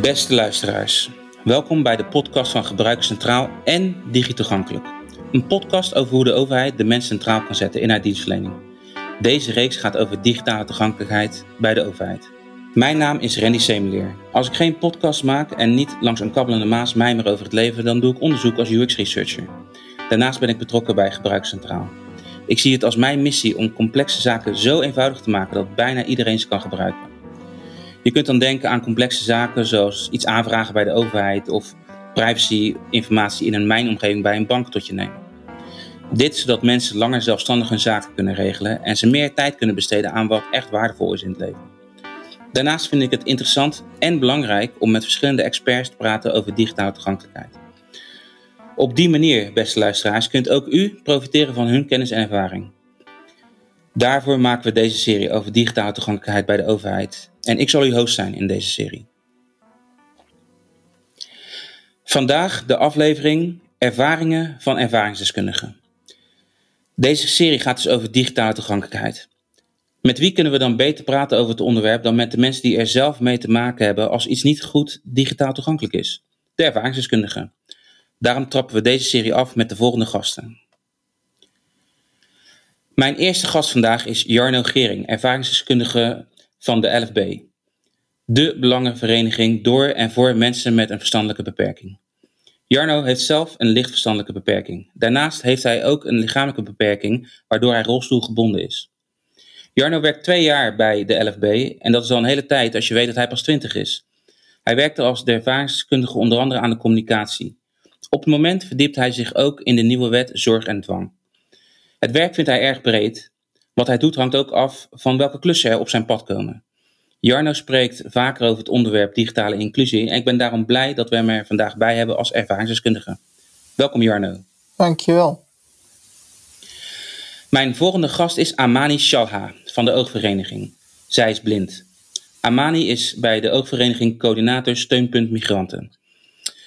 Beste luisteraars, welkom bij de podcast van Gebruik Centraal en Digitoegankelijk. Een podcast over hoe de overheid de mens centraal kan zetten in haar dienstverlening. Deze reeks gaat over digitale toegankelijkheid bij de overheid. Mijn naam is Randy Semeleer. Als ik geen podcast maak en niet langs een kabbelende maas mijmer over het leven, dan doe ik onderzoek als UX-researcher. Daarnaast ben ik betrokken bij Gebruik Centraal. Ik zie het als mijn missie om complexe zaken zo eenvoudig te maken dat bijna iedereen ze kan gebruiken. Je kunt dan denken aan complexe zaken zoals iets aanvragen bij de overheid of privacy-informatie in een mijnomgeving bij een bank tot je nemen. Dit zodat mensen langer zelfstandig hun zaken kunnen regelen en ze meer tijd kunnen besteden aan wat echt waardevol is in het leven. Daarnaast vind ik het interessant en belangrijk om met verschillende experts te praten over digitale toegankelijkheid. Op die manier, beste luisteraars, kunt ook u profiteren van hun kennis en ervaring. Daarvoor maken we deze serie over digitale toegankelijkheid bij de overheid. En ik zal uw host zijn in deze serie. Vandaag de aflevering Ervaringen van ervaringsdeskundigen. Deze serie gaat dus over digitale toegankelijkheid. Met wie kunnen we dan beter praten over het onderwerp dan met de mensen die er zelf mee te maken hebben als iets niet goed digitaal toegankelijk is? De ervaringsdeskundigen. Daarom trappen we deze serie af met de volgende gasten. Mijn eerste gast vandaag is Jarno Gering, ervaringsdeskundige van de LFB. De belangenvereniging door en voor mensen met een verstandelijke beperking. Jarno heeft zelf een licht verstandelijke beperking. Daarnaast heeft hij ook een lichamelijke beperking, waardoor hij rolstoelgebonden is. Jarno werkt twee jaar bij de LFB en dat is al een hele tijd als je weet dat hij pas twintig is. Hij werkte als ervaringsdeskundige onder andere aan de communicatie. Op het moment verdiept hij zich ook in de nieuwe wet zorg en dwang. Het werk vindt hij erg breed. Wat hij doet hangt ook af van welke klussen er op zijn pad komen. Jarno spreekt vaker over het onderwerp digitale inclusie en ik ben daarom blij dat we hem er vandaag bij hebben als ervaringsdeskundige. Welkom Jarno. Dankjewel. Mijn volgende gast is Amani Shalha van de Oogvereniging. Zij is blind. Amani is bij de Oogvereniging coördinator steunpunt migranten.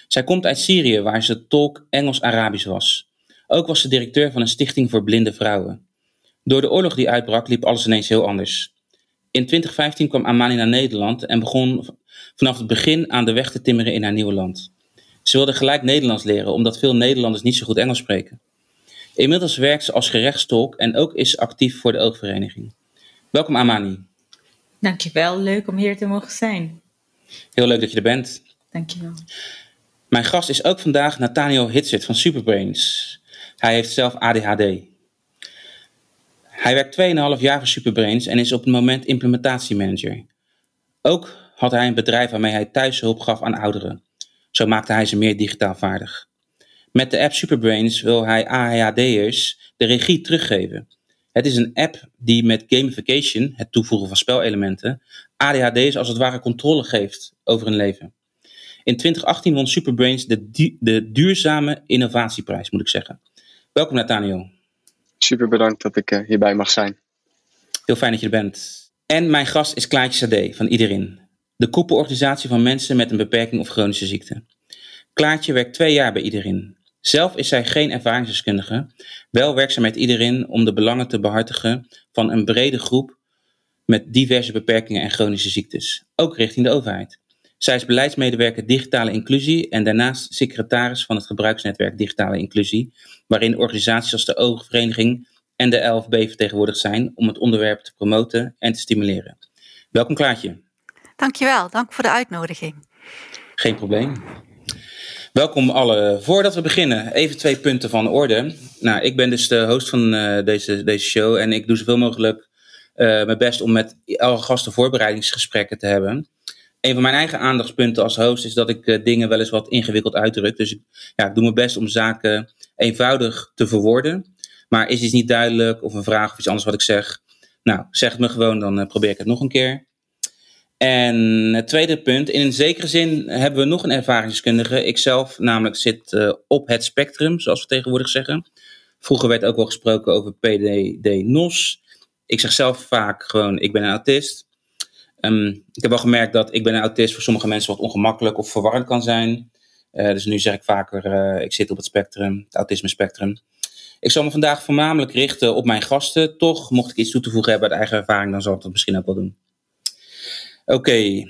Zij komt uit Syrië waar ze tolk Engels-Arabisch was. Ook was ze directeur van een stichting voor blinde vrouwen. Door de oorlog die uitbrak liep alles ineens heel anders. In 2015 kwam Amani naar Nederland en begon vanaf het begin aan de weg te timmeren in haar nieuwe land. Ze wilde gelijk Nederlands leren, omdat veel Nederlanders niet zo goed Engels spreken. Inmiddels werkt ze als gerechtstolk en ook is ze actief voor de oogvereniging. Welkom Amani. Dankjewel, leuk om hier te mogen zijn. Heel leuk dat je er bent. Dankjewel. Mijn gast is ook vandaag Nathaniel Hitzit van Superbrains. Hij heeft zelf ADHD. Hij werkt 2,5 jaar voor Superbrains en is op het moment implementatiemanager. Ook had hij een bedrijf waarmee hij thuishulp gaf aan ouderen. Zo maakte hij ze meer digitaal vaardig. Met de app Superbrains wil hij ADHD'ers de regie teruggeven. Het is een app die met gamification, het toevoegen van spelelementen, ADHD'ers als het ware controle geeft over hun leven. In 2018 won Superbrains de, de duurzame innovatieprijs, moet ik zeggen. Welkom Nathaniel. Super bedankt dat ik uh, hierbij mag zijn. Heel fijn dat je er bent. En mijn gast is Klaartje Sade van Iedereen, de koepelorganisatie van mensen met een beperking of chronische ziekte. Klaartje werkt twee jaar bij Iedereen. Zelf is zij geen ervaringsdeskundige, wel werkt zij met Iedereen om de belangen te behartigen van een brede groep met diverse beperkingen en chronische ziektes, ook richting de overheid. Zij is beleidsmedewerker digitale inclusie en daarnaast secretaris van het gebruiksnetwerk digitale inclusie, waarin organisaties als de Oogvereniging en de LFB vertegenwoordigd zijn om het onderwerp te promoten en te stimuleren. Welkom Klaartje. Dankjewel, dank voor de uitnodiging. Geen probleem. Welkom allen. Voordat we beginnen, even twee punten van orde. Nou, ik ben dus de host van uh, deze, deze show en ik doe zoveel mogelijk uh, mijn best om met alle gasten voorbereidingsgesprekken te hebben een van mijn eigen aandachtspunten als host is dat ik uh, dingen wel eens wat ingewikkeld uitdruk. Dus ik, ja, ik doe mijn best om zaken eenvoudig te verwoorden. Maar is iets niet duidelijk of een vraag of iets anders wat ik zeg? Nou, zeg het me gewoon, dan uh, probeer ik het nog een keer. En het tweede punt, in een zekere zin hebben we nog een ervaringsdeskundige. Ikzelf namelijk zit uh, op het spectrum, zoals we tegenwoordig zeggen. Vroeger werd ook wel gesproken over PDD-NOS. Ik zeg zelf vaak gewoon, ik ben een autist. Um, ik heb wel gemerkt dat ik ben een autist voor sommige mensen wat ongemakkelijk of verwarrend kan zijn. Uh, dus nu zeg ik vaker, uh, ik zit op het spectrum, het autisme spectrum. Ik zal me vandaag voornamelijk richten op mijn gasten. Toch, mocht ik iets toe te voegen hebben uit eigen ervaring, dan zal ik dat misschien ook wel doen. Oké.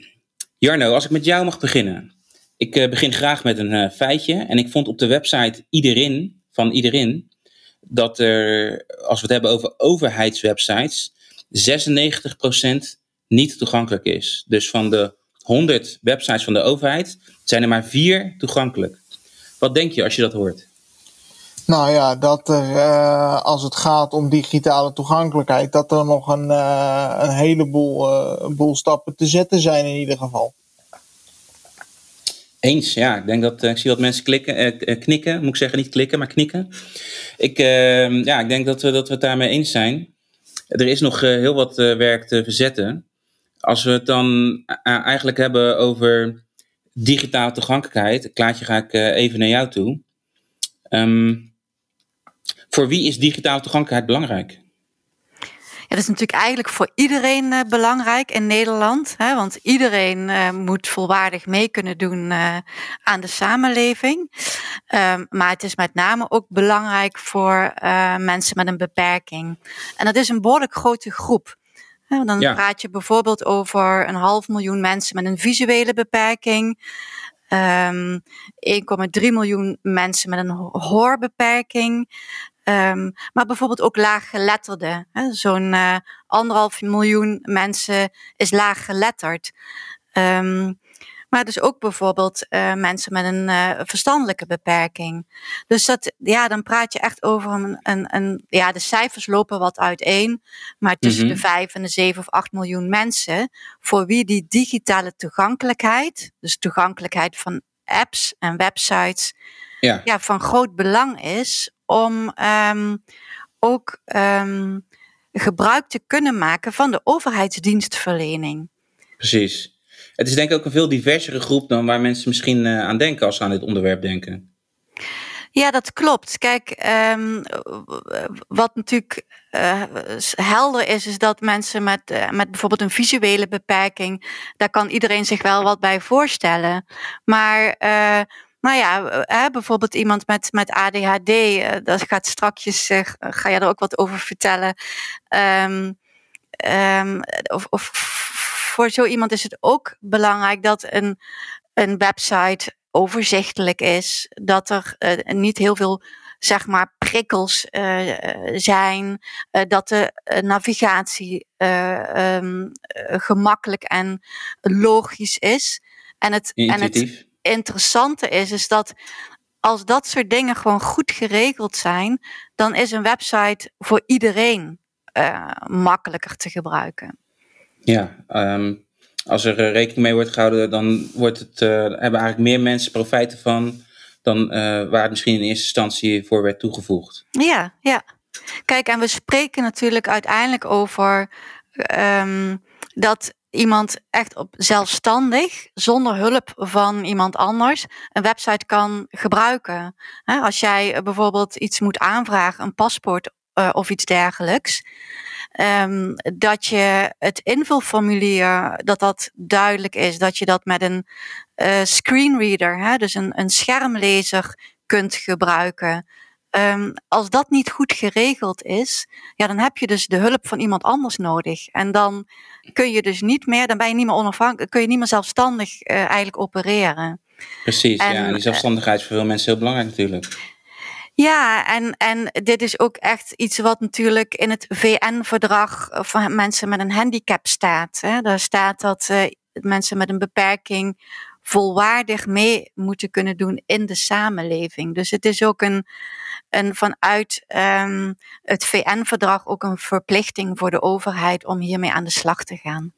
Jarno, als ik met jou mag beginnen. Ik uh, begin graag met een feitje. En ik vond op de website iedereen, van iedereen, dat er, als we het hebben over overheidswebsites, 96% niet toegankelijk is. Dus van de 100 websites van de overheid zijn er maar vier toegankelijk. Wat denk je als je dat hoort? Nou ja, dat er uh, als het gaat om digitale toegankelijkheid, dat er nog een, uh, een heleboel uh, boel stappen te zetten zijn in ieder geval. Eens, ja. Ik denk dat ik zie wat mensen klikken, knikken, moet ik zeggen, niet klikken, maar knikken. Ik, ehm, ja, ik denk dat we, dat we het daarmee eens zijn. Er is nog heel wat werk te verzetten. Als we het dan eigenlijk hebben over digitale toegankelijkheid, Klaartje, ga ik even naar jou toe. Um, voor wie is digitale toegankelijkheid belangrijk? Ja, dat is natuurlijk eigenlijk voor iedereen belangrijk in Nederland. Hè, want iedereen moet volwaardig mee kunnen doen aan de samenleving. Um, maar het is met name ook belangrijk voor mensen met een beperking. En dat is een behoorlijk grote groep. Dan ja. praat je bijvoorbeeld over een half miljoen mensen met een visuele beperking. Um, 1,3 miljoen mensen met een hoorbeperking. Um, maar bijvoorbeeld ook laaggeletterden. Zo'n uh, anderhalf miljoen mensen is laaggeletterd. Um, maar dus ook bijvoorbeeld uh, mensen met een uh, verstandelijke beperking. Dus dat, ja, dan praat je echt over een, een, een ja, de cijfers lopen wat uiteen. Maar tussen mm-hmm. de 5 en de 7 of 8 miljoen mensen, voor wie die digitale toegankelijkheid, dus toegankelijkheid van apps en websites, ja. Ja, van groot belang is om um, ook um, gebruik te kunnen maken van de overheidsdienstverlening. Precies. Het is denk ik ook een veel diversere groep dan waar mensen misschien uh, aan denken als ze aan dit onderwerp denken. Ja, dat klopt. Kijk, um, wat natuurlijk uh, helder is, is dat mensen met, uh, met bijvoorbeeld een visuele beperking, daar kan iedereen zich wel wat bij voorstellen. Maar nou ja, bijvoorbeeld iemand met, met ADHD, dat gaat strakjes, ga je er ook wat over vertellen. Um, um, of, of voor zo iemand is het ook belangrijk dat een, een website overzichtelijk is, dat er uh, niet heel veel zeg maar prikkels uh, zijn, uh, dat de navigatie um, gemakkelijk en logisch is. En het, en het interessante is, is dat als dat soort dingen gewoon goed geregeld zijn, dan is een website voor iedereen makkelijker te gebruiken. Ja, um, als er rekening mee wordt gehouden, dan wordt het, uh, hebben eigenlijk meer mensen profijt ervan dan uh, waar het misschien in eerste instantie voor werd toegevoegd. Ja, ja. Kijk, en we spreken natuurlijk uiteindelijk over um, dat iemand echt op zelfstandig, zonder hulp van iemand anders, een website kan gebruiken. Als jij bijvoorbeeld iets moet aanvragen, een paspoort uh, of iets dergelijks, um, dat je het invulformulier, dat dat duidelijk is, dat je dat met een uh, screenreader, hè, dus een, een schermlezer, kunt gebruiken. Um, als dat niet goed geregeld is, ja, dan heb je dus de hulp van iemand anders nodig. En dan kun je dus niet meer, dan ben je niet meer onafhankelijk, kun je niet meer zelfstandig uh, eigenlijk opereren. Precies, en, ja. En die zelfstandigheid is voor veel mensen heel belangrijk natuurlijk. Ja, en, en dit is ook echt iets wat natuurlijk in het VN-verdrag van mensen met een handicap staat. Hè. Daar staat dat uh, mensen met een beperking volwaardig mee moeten kunnen doen in de samenleving. Dus het is ook een, een vanuit um, het VN-verdrag ook een verplichting voor de overheid om hiermee aan de slag te gaan.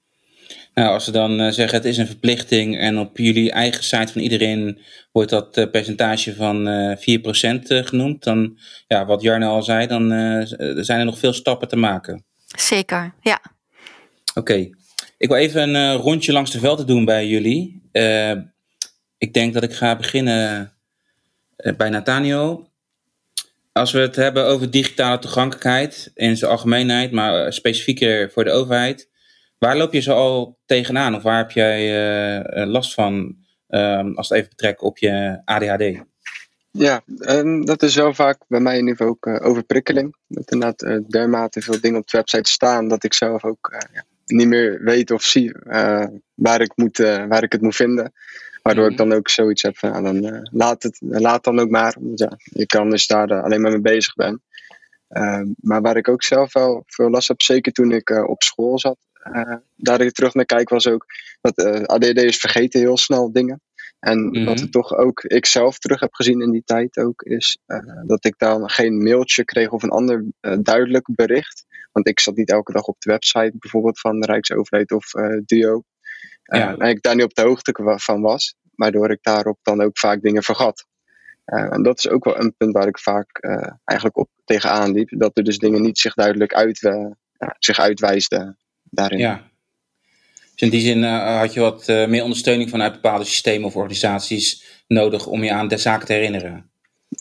Nou, als ze dan uh, zeggen het is een verplichting en op jullie eigen site van iedereen wordt dat uh, percentage van uh, 4% genoemd, dan, ja, wat Jarno al zei, dan zijn er nog veel stappen te maken. Zeker, ja. Oké, okay. ik wil even een rondje langs de velden doen bij jullie. ik denk dat ik ga beginnen bij Nathaniel. Als we het hebben over digitale toegankelijkheid in zijn algemeenheid, maar specifieker voor de overheid. Waar loop je zo al tegenaan of waar heb jij uh, last van um, als het even betrekken op je ADHD? Ja, um, dat is wel vaak bij mij in ieder geval ook uh, overprikkeling. Dat inderdaad uh, dermate veel dingen op de website staan dat ik zelf ook ja, niet meer weet of zie waar, ik moet, waar ik het moet vinden. Waardoor ik Mhm. dan ook zoiets heb van, dan laat het laat dan ook maar. Want ja, ik kan dus daar alleen maar mee bezig ben. Ehm, maar waar ik ook zelf wel veel last heb, zeker toen ik eh, op school zat, eh, daar ik terug naar kijk, was ook dat eh, ADD is vergeten heel snel dingen. En Mhm. wat ik toch ook ik zelf terug heb gezien in die tijd ook, is eh, dat ik dan geen mailtje kreeg of een ander eh, duidelijk bericht. Want ik zat niet elke dag op de website bijvoorbeeld van de Rijksoverheid of eh, Duo. Eh, Ja. En ik daar niet op de hoogte van was, waardoor ik daarop dan ook vaak dingen vergat. Eh, en dat is ook wel een punt waar ik vaak eh, eigenlijk op tegenaan liep. Dat er dus dingen niet zich duidelijk uit, eh, zich uitwijsden daarin. Ja. Dus in die zin eh, had je wat eh, meer ondersteuning vanuit bepaalde systemen of organisaties nodig om je aan de zaken te herinneren.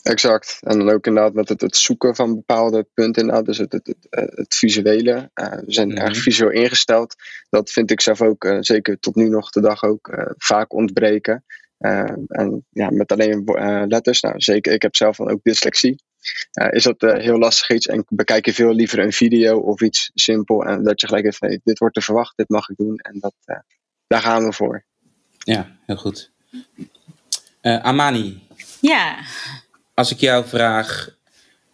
Exact. En dan ook inderdaad met het, het zoeken van bepaalde punten. Inderdaad. Dus het, het, het, eh, het visuele. We zijn Mhm. erg visueel ingesteld. Dat vind ik zelf ook, zeker tot nu nog de dag ook, vaak ontbreken. En ja, met alleen letters, nou zeker, ik heb zelf dan ook dyslexie. Eh, is dat eh, heel lastig iets en bekijk je veel liever een video of iets simpel. En dat je gelijk even, dit wordt er verwacht, dit mag ik doen. En dat, eh, daar gaan we voor. Ja, heel goed. Eh, Amani, Ja, als ik jou vraag,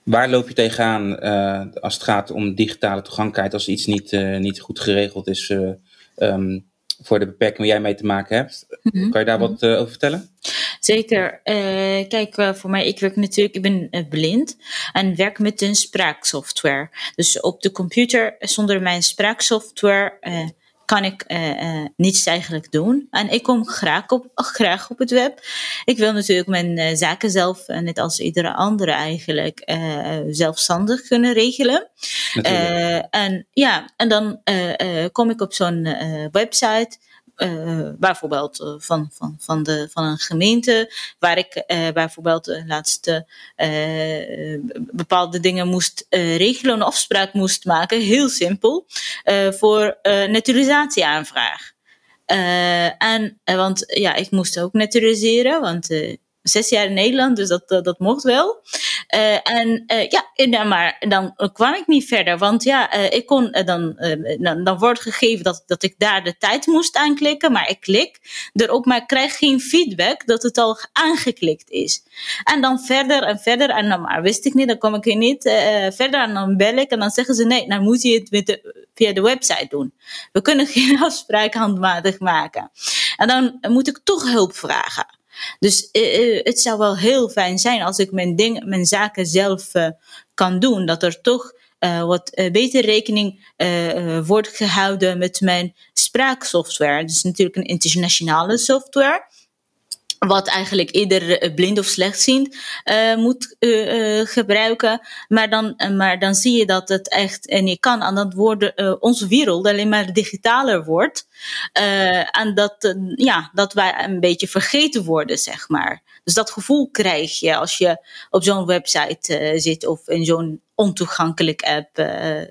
waar loop je tegenaan eh, als het gaat om digitale toegankelijkheid als iets niet, eh, niet goed geregeld is eh, ehm, voor de beperking waar jij mee te maken hebt? Mhm. Kan je daar wat eh, over vertellen? Zeker. Eh, kijk, eh, voor mij, ik werk natuurlijk, ik ben eh, blind en werk met een spraaksoftware. Dus op de computer, zonder mijn spraaksoftware, kan ik niets eigenlijk doen. En ik kom graag op, graag op het web. Ik wil natuurlijk mijn zaken zelf, net als iedere andere eigenlijk, zelfstandig kunnen regelen. En ja, en dan kom ik op zo'n website. Eh, bijvoorbeeld eh, van, van, van, de, van een gemeente, waar ik eh, bijvoorbeeld de laatste bepaalde dingen moest regelen, een afspraak moest maken, heel simpel, voor naturalisatieaanvraag. En, want ja, ik moest ook naturaliseren, want zes jaar in Nederland, dus dat, dat mocht wel. Eh, en eh, ja, dan, maar dan kwam ik niet verder, want ja, eh, ik kon dan, dan, dan wordt gegeven dat, dat ik daar de tijd moest aanklikken, maar ik klik erop, maar ik krijg geen feedback dat het al aangeklikt is. En dan verder en verder, en dan maar wist ik niet, dan kom ik er niet verder en dan bel ik en dan zeggen ze nee, dan moet je het met de, via de website doen. We kunnen geen afspraak handmatig maken. En dan moet ik toch hulp vragen. Dus eh, eh, het zou wel heel fijn zijn als ik mijn, ding, mijn zaken zelf eh, kan doen. Dat er toch wat beter rekening wordt gehouden met mijn spraaksoftware. Dus natuurlijk een internationale software. Wat eigenlijk ieder eh, blind of slechtziend eh, moet eh, gebruiken. Maar dan, maar dan zie je dat het echt en je kan. En dat worden, onze wereld alleen maar digitaler wordt. En dat, ja, dat wij een beetje vergeten worden, zeg maar. Dus dat gevoel krijg je als je op zo'n website zit of in zo'n ontoegankelijk app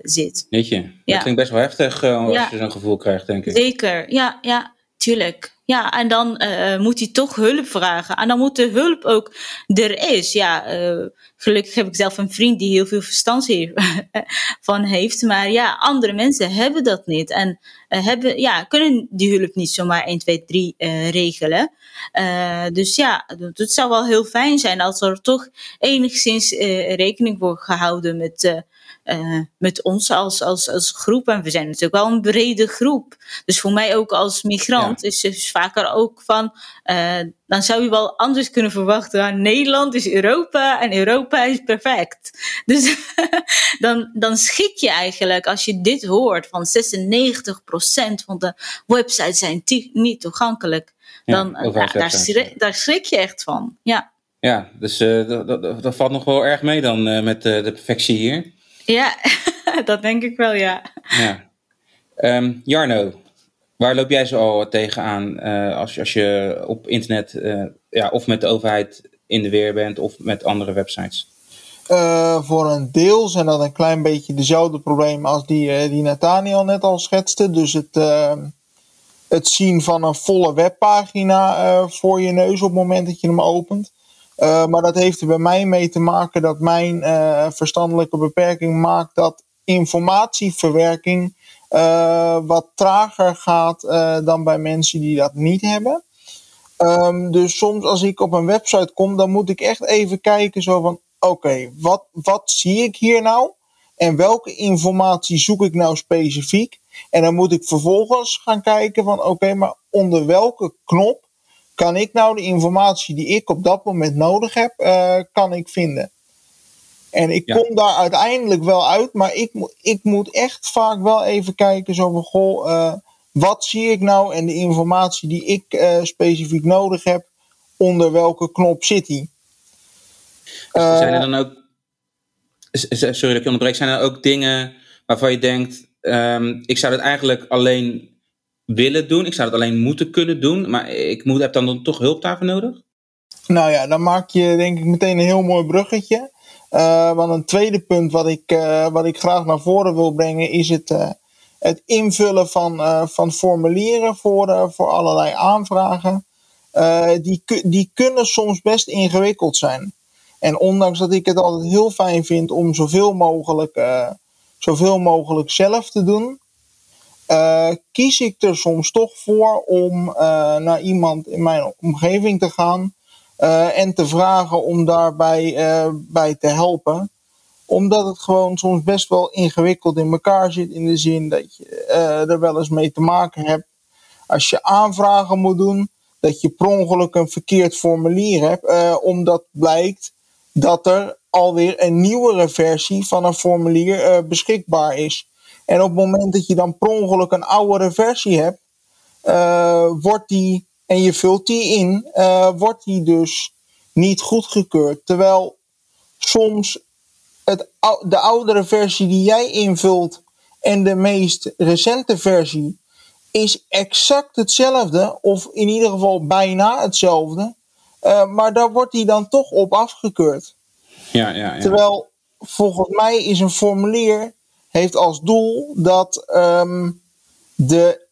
zit. Weet je, dat Ja. klinkt best wel heftig als Ja. je zo'n gevoel krijgt, denk ik. Zeker, ja, ja, tuurlijk. Ja, en dan eh, moet hij toch hulp vragen. En dan moet de hulp ook er is. Ja, eh, gelukkig heb ik zelf een vriend die heel veel verstand hiervan heeft. Maar ja, andere mensen hebben dat niet. En eh, hebben, ja, kunnen die hulp niet zomaar 1, 2, 3 eh, regelen. Dus ja, het zou wel heel fijn zijn als er toch enigszins rekening wordt gehouden met, eh, met ons als, als, als groep. En we zijn natuurlijk wel een brede groep. Dus voor mij ook als migrant is het vaker ook van, eh, dan zou je wel anders kunnen verwachten. Nederland is Europa en Europa is perfect. Dus dan, dan schik je eigenlijk als je dit hoort van 96% van de websites zijn niet toegankelijk. Dan, eh, ja, daar, schrik, daar schrik je echt van. Ja, Ja, dus dat, dat, dat valt nog wel erg mee dan met de perfectie hier. Ja dat denk ik wel, ja. Ja. Ehm, Jarno, waar loop jij zo al tegenaan eh als, je- als je op internet eh, ja, of met de overheid in de weer bent of met andere websites? Eh, voor een deel zijn dat een klein beetje dezelfde problemen als die, eh, die Nathaniel net al schetste. Dus het, eh, het zien van een volle webpagina eh, voor je neus op het moment dat je hem opent. Eh, maar dat heeft er bij mij mee te maken dat mijn eh, verstandelijke beperking maakt dat informatieverwerking wat trager gaat dan bij mensen die dat niet hebben. Ehm, dus soms als ik op een website kom, dan moet ik echt even kijken zo van oké, wat, wat zie ik hier nou? En welke informatie zoek ik nou specifiek? En dan moet ik vervolgens gaan kijken van oké, maar onder welke knop kan ik nou de informatie die ik op dat moment nodig heb, uh, kan ik vinden. En ik kom daar uiteindelijk wel uit, maar ik, ik moet echt vaak wel even kijken zo van goh, uh, wat zie ik nou en de informatie die ik uh, specifiek nodig heb, onder welke knop zit die. zijn er dan ook, sorry dat ik je onderbreek, zijn er ook dingen waarvan je denkt, um, ik zou het eigenlijk alleen willen doen. Ik zou het alleen moeten kunnen doen. Maar ik moet, heb dan toch hulp daarvoor nodig? Nou ja, dan maak je denk ik meteen een heel mooi bruggetje. Uh, want een tweede punt wat ik, uh, wat ik graag naar voren wil brengen is het, uh, het invullen van, van formulieren voor, voor allerlei aanvragen. die, die kunnen soms best ingewikkeld zijn. En ondanks dat ik het altijd heel fijn vind om zoveel mogelijk, zoveel mogelijk zelf te doen, uh, kies ik er soms toch voor om uh, naar iemand in mijn omgeving te gaan uh, en te vragen om daarbij bij te helpen. Omdat het gewoon soms best wel ingewikkeld in elkaar zit, in de zin dat je er wel eens mee te maken hebt. Als je aanvragen moet doen, dat je per ongeluk een verkeerd formulier hebt, omdat blijkt dat er alweer een nieuwere versie van een formulier beschikbaar is. En op het moment dat je dan per ongeluk een oudere versie hebt, uh, wordt die, en je vult die in, uh, wordt die dus niet goedgekeurd. Terwijl soms het, de oudere versie die jij invult en de meest recente versie is exact hetzelfde, of in ieder geval bijna hetzelfde. Uh, maar daar wordt die dan toch op afgekeurd. Ja, ja, ja. Terwijl volgens mij is een formulier heeft als doel dat um, de,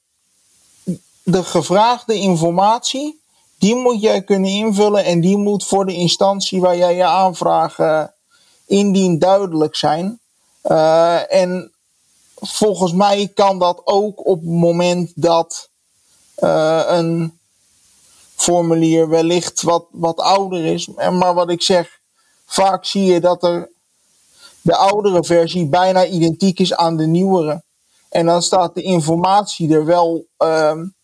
de gevraagde informatie, die moet jij kunnen invullen en die moet voor de instantie waar jij je aanvraag indient duidelijk zijn. Uh, en volgens mij kan dat ook op het moment dat uh, een formulier wellicht wat, wat ouder is. Maar wat ik zeg, vaak zie je dat er de oudere versie bijna identiek is aan de nieuwere. En dan staat de informatie er wel um,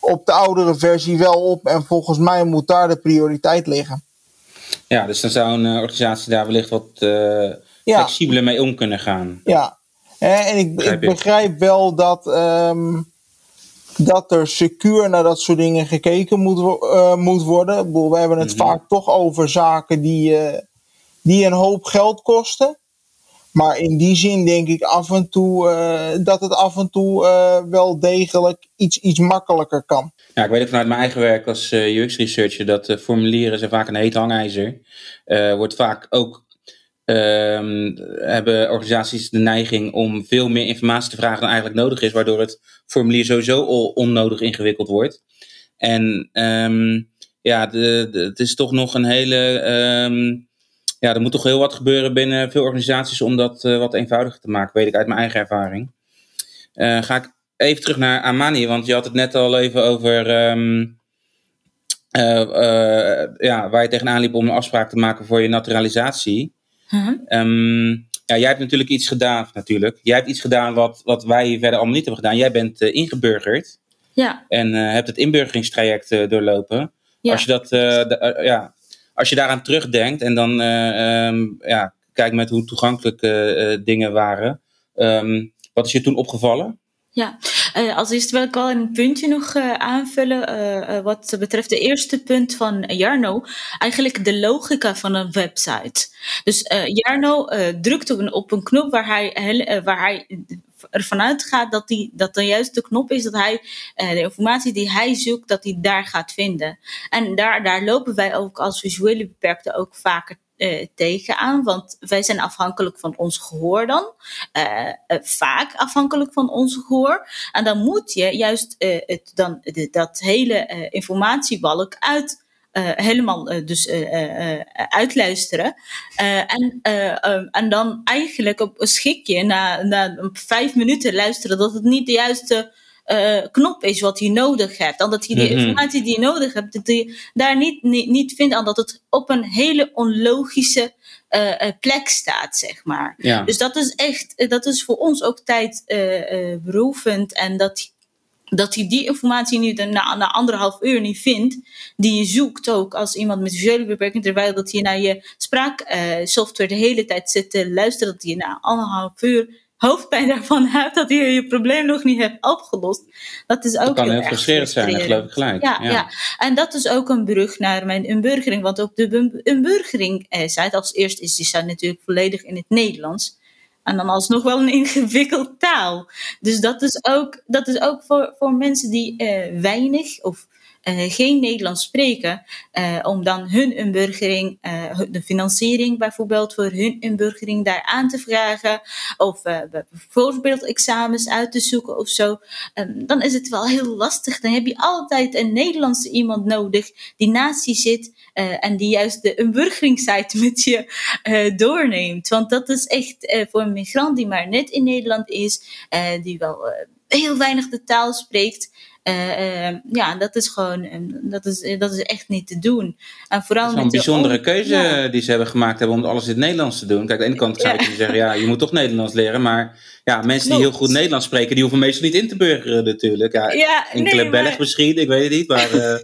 op de oudere versie wel op. En volgens mij moet daar de prioriteit liggen. Ja, dus dan zou een uh, organisatie daar wellicht wat uh, ja. flexibeler mee om kunnen gaan. Ja, en ik, begrijp, ik begrijp wel dat, um, dat er secuur naar dat soort dingen gekeken moet, uh, moet worden. We hebben het mm -hmm. vaak toch over zaken die die een hoop geld kosten. Maar in die zin denk ik af en toe uh, dat het af en toe uh, wel degelijk iets, iets makkelijker kan. Ja, ik weet het vanuit mijn eiger werk als uh, eh, UX-researcher dat formulieren zijn vaak een heet hangijzer. wordt vaak ook ehm, hebben organisaties de neiging om veel meer informatie te vragen dan eigenlijk nodig is, waardoor het formulier sowieso onnodig ingewikkeld wordt. En um, ja, het is toch nog een hele um, ja, er moet toch heel wat gebeuren binnen veel organisaties om dat uh, wat eenvoudiger te maken, weet ik uit mijn eigen ervaring. Uh, ga ik even terug naar Amani, want je had het net al even over um, uh, ja, waar je tegenaan liep om een afspraak te maken voor je naturalisatie. -huh. Um, ja, jij hebt natuurlijk iets gedaan, natuurlijk. Jij hebt iets gedaan wat, wat wij verder allemaal niet hebben gedaan. Jij bent ingeburgerd. Ja. En hebt het inburgeringstraject doorlopen. Ja. Als je dat, ja, als je daaraan terugdenkt en dan um, ja, kijkt met hoe toegankelijk uh, dingen waren, um, wat is je toen opgevallen? Ja, als eerste wil ik wel een puntje nog uh, aanvullen. Uh, wat betreft de eerste punt van Jarno. Eigenlijk de logica van een website. Dus Jarno drukt op een, op een knop waar hij, waar hij ervan uitgaat dat, die, dat de juiste knop is dat hij de informatie die hij zoekt, dat hij daar gaat vinden. En daar, daar lopen wij ook als visuele beperkte ook vaker uh, tegenaan, want wij zijn afhankelijk van ons gehoor dan. Uh, uh, vaak afhankelijk van ons gehoor. En dan moet je juist het, dan, de, dat hele informatiebalk uit helemaal dus uitluisteren. en, en dan eigenlijk op een schikje na, na vijf minuten luisteren dat het niet de juiste knop is wat je nodig hebt. Dan dat je die mhm. informatie die je nodig hebt, dat je daar niet, niet, niet vindt. En dat het op een hele onlogische plek staat, zeg maar. Ja. Dus dat is echt, dat is voor ons ook tijd berovend. En dat dat hij die informatie nu na, na anderhalf uur niet vindt, die je zoekt ook als iemand met visuele beperking, terwijl dat je naar je spraaksoftware uh, de hele tijd zit te luisteren, dat je na anderhalf uur hoofdpijn daarvan hebt, dat je je probleem nog niet hebt opgelost. Dat is ook dat kan heel, frustrerend zijn, dat geloof ik gelijk. Ja, ja, en dat is ook een brug naar mijn inburgering, want ook de inburgering eh, als eerst is die site natuurlijk volledig in het Nederlands. En dan alsnog wel een ingewikkeld taal. Dus dat is ook, dat is ook voor, voor mensen die uh, weinig of uh, geen Nederlands spreken, uh, om dan hun inburgering, uh, de financiering bijvoorbeeld voor hun inburgering daar aan te vragen, of voorbeeldexamens uit te zoeken of zo, um, dan is het wel heel lastig. Dan heb je altijd een Nederlandse iemand nodig die naast je zit en die juist de inburgeringssite met je doorneemt. Want dat is echt voor een migrant die maar net in Nederland is, die wel heel weinig de taal spreekt. Uh, ja, dat is gewoon, eh, dat is, dat is echt niet te doen. En vooral een bijzondere keuze die ze hebben gemaakt hebben om alles in het Nederlands te doen. Kijk, aan de ene kant zou je zeggen, ja, je moet toch Nederlands leren. Maar ja, mensen die heel goed Nederlands spreken, die hoeven meestal niet in te burgeren natuurlijk. Ja, ja enkele nee, Belg misschien, ik weet het niet. Maar,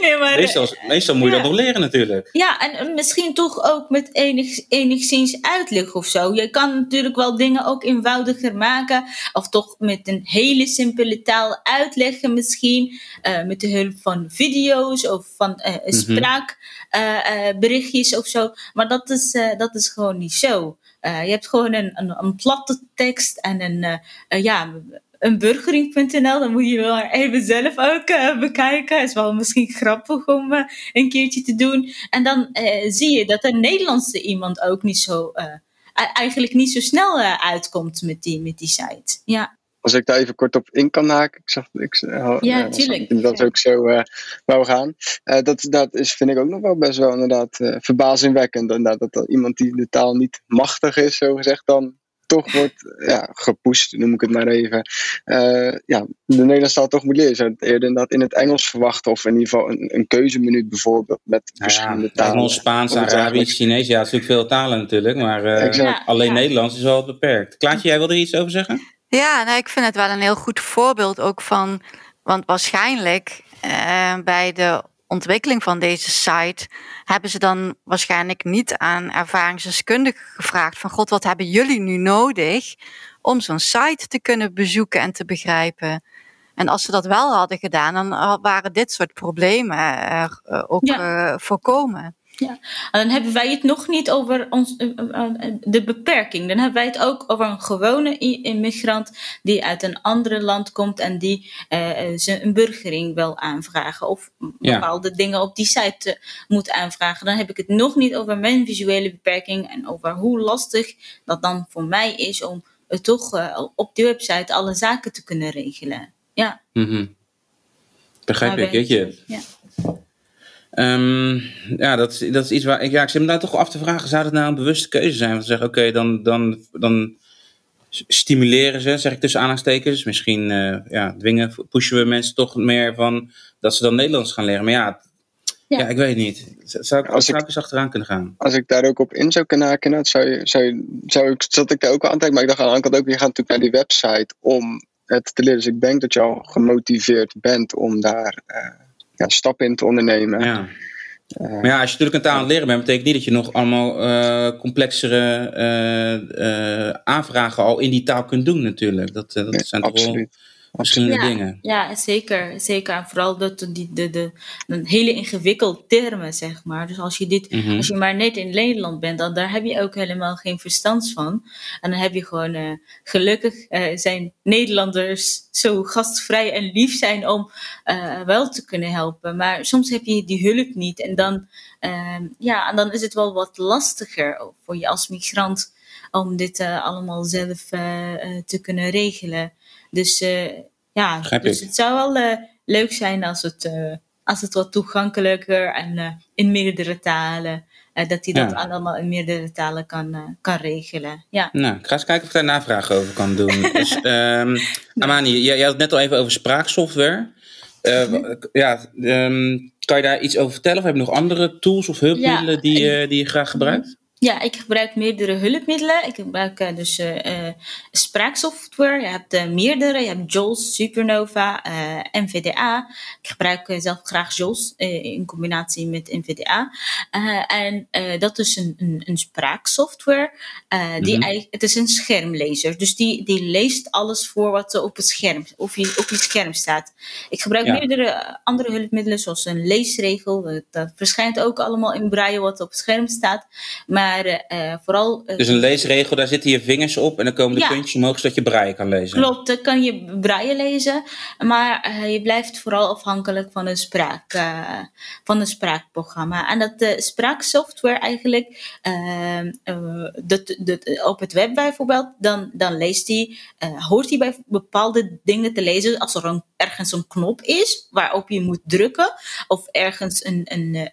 nee, maar meestal, meestal moet je dat nog leren natuurlijk. Ja, en misschien toch ook met enig, enigszins uitleg of zo. Je kan natuurlijk wel dingen ook eenvoudiger maken. Of toch met een hele simpele taal uitleggen misschien. Uh, met de hulp van video's of van uh, spraakberichtjes of zo. Maar dat is, dat is gewoon niet zo. Je hebt gewoon een, een, een platte tekst en een, ja, een burgering.nl, dan moet je wel even zelf ook uh, bekijken. Is wel misschien grappig om een keertje te doen. En dan zie je dat een Nederlandse iemand ook niet zo, eigenlijk niet zo snel uitkomt met die, met die site. Ja. Als ik daar even kort op in kan haken. Ik zag, ik, ja, tuurlijk. Dat ook zo wou gaan. dat, dat is, vind ik ook nog wel best wel inderdaad verbazingwekkend. Inderdaad, dat iemand die de taal niet machtig is, zo gezegd, dan toch wordt ja, gepusht, noem ik het maar even. Uh, ja, de Nederlandse taal toch moet leren. Je zou het eerder inderdaad in het Engels verwachten. Of in ieder geval een, een keuzeminuut bijvoorbeeld met verschillende ja, talen. Engels, Spaans, Arabisch, Chinees. Ja, het is natuurlijk veel talen natuurlijk. Maar uh, alleen Nederlands is wel beperkt. Klaartje, jij wil er iets over zeggen? Ja, nou, ik vind het wel een heel goed voorbeeld ook van... Want waarschijnlijk uh, bij de ontwikkeling van deze site hebben ze dan waarschijnlijk niet aan ervaringsdeskundigen gevraagd van god, wat hebben jullie nu nodig om zo'n site te kunnen bezoeken en te begrijpen. En als ze dat wel hadden gedaan, dan waren dit soort problemen er eh, ook ja. uh, voorkomen. Ja, en dan hebben wij het nog niet over ons, eh, eh, eh, de beperking. Dan hebben wij het ook over een gewone immigrant die uit een ander land komt en die uh, zijn burgering wil aanvragen of bepaalde dingen op die site moet aanvragen. Dan heb ik het nog niet over mijn visuele beperking en over hoe lastig dat dan voor mij is om toch op die website alle zaken te kunnen regelen. Ja. Mm -hmm. Begrijp ik, je. Ja. Um, ja, dat is, dat is iets waar ik, ja, ik zit me daar toch af te vragen, zou dat nou een bewuste keuze zijn? Want ze zeggen, oké, dan, dan, dan stimuleren ze, zeg ik tussen aanhalingstekens. Misschien uh, ja, dwingen, pushen we mensen toch meer van dat ze dan Nederlands gaan leren. Maar ja, ja. ja ik weet niet. Zou ik, als zou ik, eens achteraan kunnen gaan? Als ik daar ook op in zou kunnen haken, zou, je, zou, je, zou ik, zat ik daar ook aan te maar ik dacht aan de kant ook, je gaat natuurlijk naar die website om het te leren. Dus ik denk dat je al gemotiveerd bent om daar... Uh, ja, stappen in te ondernemen. Ja. Uh, maar ja, als je natuurlijk een taal aan het leren bent, betekent niet dat je nog allemaal uh, complexere uh, aanvragen al in die taal kunt doen natuurlijk. Dat, dat nee, zijn toch absoluut verschillende ja, dingen. Ja, zeker. zeker. En vooral dat, die, de, de, de, hele ingewikkelde termen, zeg maar. Dus als je, dit, mm -hmm. als je maar net in Nederland bent, dan daar heb je ook helemaal geen verstand van. En dan heb je gewoon, uh, gelukkig uh, zijn Nederlanders zo gastvrij en lief zijn om uh, wel te kunnen helpen. Maar soms heb je die hulp niet. En dan, ja, en dan is het wel wat lastiger voor je als migrant om dit allemaal zelf te kunnen regelen. Dus ja, dus het zou wel leuk zijn als het, als het wat toegankelijker en in meerdere talen. dat hij dat allemaal in meerdere talen kan, kan regelen. Ja. Nou, ik ga eens kijken of ik daar navraag over kan doen. dus, um, Amani, jij, jij had het net al even over spraaksoftware. Uh, ja, um, kan je daar iets over vertellen? Of heb je nog andere tools of hulpmiddelen die, uh, die je graag gebruikt? Ja, ik gebruik meerdere hulpmiddelen. Ik gebruik uh, dus uh, spraaksoftware. Je hebt meerdere. Je hebt JAWS, Supernova, NVDA. Ik gebruik zelf graag JAWS in combinatie met NVDA. en dat is een, een, een spraaksoftware. die mm -hmm. het is een schermlezer. Dus die, die leest alles voor wat er op het scherm, of je, op je scherm staat. Ik gebruik ja. meerdere andere hulpmiddelen, zoals een leesregel. Dat verschijnt ook allemaal in braille wat op het scherm staat. Maar maar uh, vooral. Uh, dus een leesregel, daar zitten je vingers op en dan komen de ja, puntjes omhoog zodat je braille kan lezen. Klopt, dan kan je braille lezen, maar uh, je blijft vooral afhankelijk van een spraak, van een spraakprogramma. En dat spraaksoftware eigenlijk, dat, dat, op het web bijvoorbeeld, dan, dan leest hij, hoort hij bij bepaalde dingen te lezen als er een, ergens een knop is waarop je moet drukken, of ergens een, een,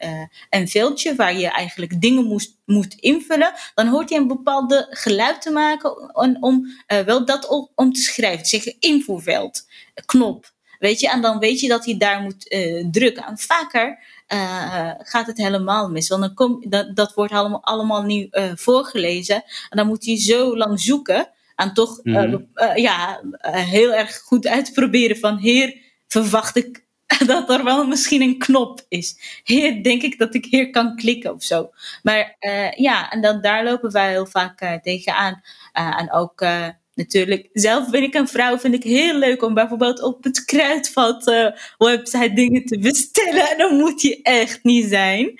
een veldje waar je eigenlijk dingen moest moet invullen, dan hoort hij een bepaalde geluid te maken om, om uh, wel dat om, om te schrijven. Zeggen invoerveld, knop. Weet je, en dan weet je dat hij daar moet uh, drukken. En vaker uh, gaat het helemaal mis. Want dan kom, dat, dat wordt allemaal, allemaal nu voorgelezen. En dan moet hij zo lang zoeken. En toch mm -hmm. ja, heel erg goed uitproberen van... Heer, verwacht ik dat er wel misschien een knop is. Hier denk ik dat ik hier kan klikken of zo. Maar uh, ja, en dan, daar lopen wij heel vaak uh, tegenaan. Uh, en ook natuurlijk, zelf ben ik een vrouw, vind ik heel leuk om bijvoorbeeld op het kruidvat website dingen te bestellen. En dan moet je echt niet zijn.